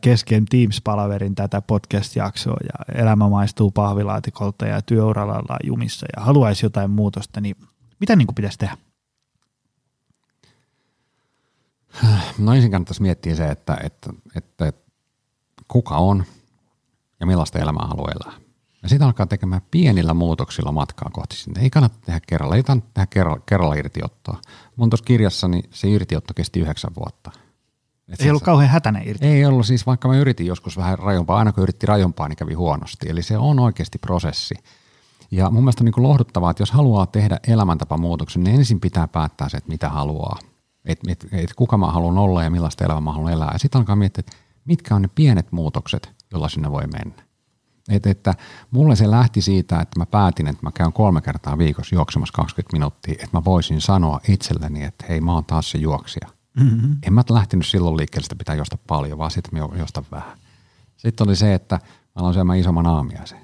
kesken Teams-palaverin tätä podcast-jaksoa ja elämä maistuu pahvilaatikolta ja työuralla jumissa ja haluaisi jotain muutosta, niin mitä niin kuin pitäisi tehdä? No ensin kannattaisi miettiä se, että, että, että, että kuka on ja millaista elämää haluaa elää. Ja sitten alkaa tekemään pienillä muutoksilla matkaa kohti sinne. Ei kannata tehdä kerralla, ei kannata tehdä kerralla, kerralla irtiottoa. Mun tuossa kirjassani se irtiotto kesti yhdeksän vuotta. Et Ei se- ollut kauhean hätäinen irti. Ei ollut siis, vaikka mä yritin joskus vähän rajompaa, aina kun yritti rajompaa, niin kävi huonosti. Eli se on oikeasti prosessi. Ja mun mielestä on niin lohduttavaa, että jos haluaa tehdä elämäntapamuutoksen, niin ensin pitää päättää se, että mitä haluaa. Että et, et kuka mä haluan olla ja millaista elämää mä haluan elää. Ja sitten alkaa miettiä, että mitkä on ne pienet muutokset, joilla sinne voi mennä. Et, että mulle se lähti siitä, että mä päätin, että mä käyn kolme kertaa viikossa juoksemassa 20 minuuttia, että mä voisin sanoa itselleni, että hei mä oon taas se juoksija. Mm-hmm. En mä lähtenyt silloin liikkeelle, että pitää josta paljon, vaan sitten mä jostan vähän. Sitten oli se, että mä aloin syömään isomman aamiaisen.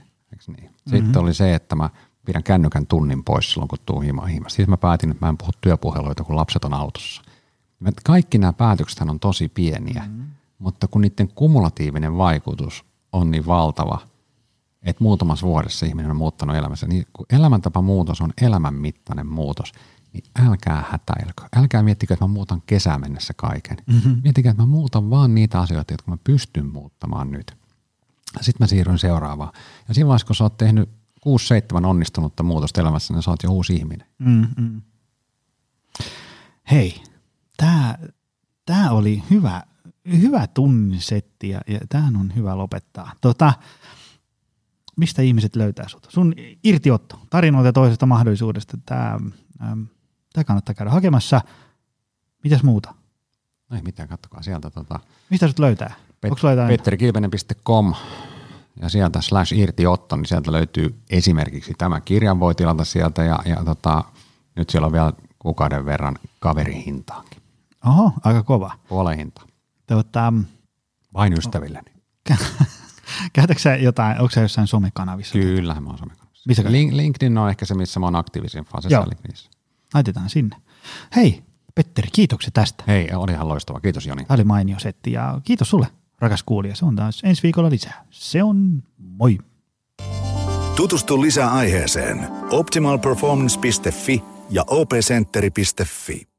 Niin? Sitten mm-hmm. oli se, että mä pidän kännykän tunnin pois silloin, kun tuu himaan himasta. Sitten mä päätin, että mä en puhu työpuheluita, kun lapset on autossa. Kaikki nämä päätökset on tosi pieniä, mm-hmm. mutta kun niiden kumulatiivinen vaikutus on niin valtava, että muutamassa vuodessa ihminen on muuttanut elämässä, niin kun elämäntapamuutos on elämänmittainen muutos, niin älkää hätäilkö. Älkää miettikö, että mä muutan kesään mennessä kaiken. Mm-hmm. Miettikää, että mä muutan vaan niitä asioita, jotka mä pystyn muuttamaan nyt. Sitten mä siirryn seuraavaan. Ja siinä vaiheessa, kun sä oot tehnyt 6-7 onnistunutta muutosta elämässä, niin sä oot jo uusi ihminen. Mm-mm. Hei, tämä tää oli hyvä, hyvä tunnisetti ja, ja tämähän on hyvä lopettaa. Tota, mistä ihmiset löytää sut? Sun irtiotto, tarinoita toisesta mahdollisuudesta, tämä tämä kannattaa käydä hakemassa. Mitäs muuta? No ei mitään, kattokaa sieltä. Tota, Mistä sut löytää? Pet- petterikilpenen.com ja sieltä slash irtiotto, niin sieltä löytyy esimerkiksi tämä kirjan voi tilata sieltä ja, ja tota, nyt siellä on vielä kuukauden verran kaverihintaankin. Oho, aika kova. Puolen hinta. Tota, Vain ystävilleni. [LAUGHS] Käytätkö sä jotain, onko sä jossain somekanavissa? Kyllä, mä oon somekanavissa. Missä Link, LinkedIn on ehkä se, missä mä oon aktiivisin fase LinkedInissä. Laitetaan sinne. Hei, Petteri, kiitoksia tästä. Hei, oli ihan loistava. Kiitos Joni. Tämä oli mainio setti ja kiitos sulle, rakas kuulija. Se on taas ensi viikolla lisää. Se on moi. Tutustu lisää aiheeseen optimalperformance.fi ja opcenteri.fi.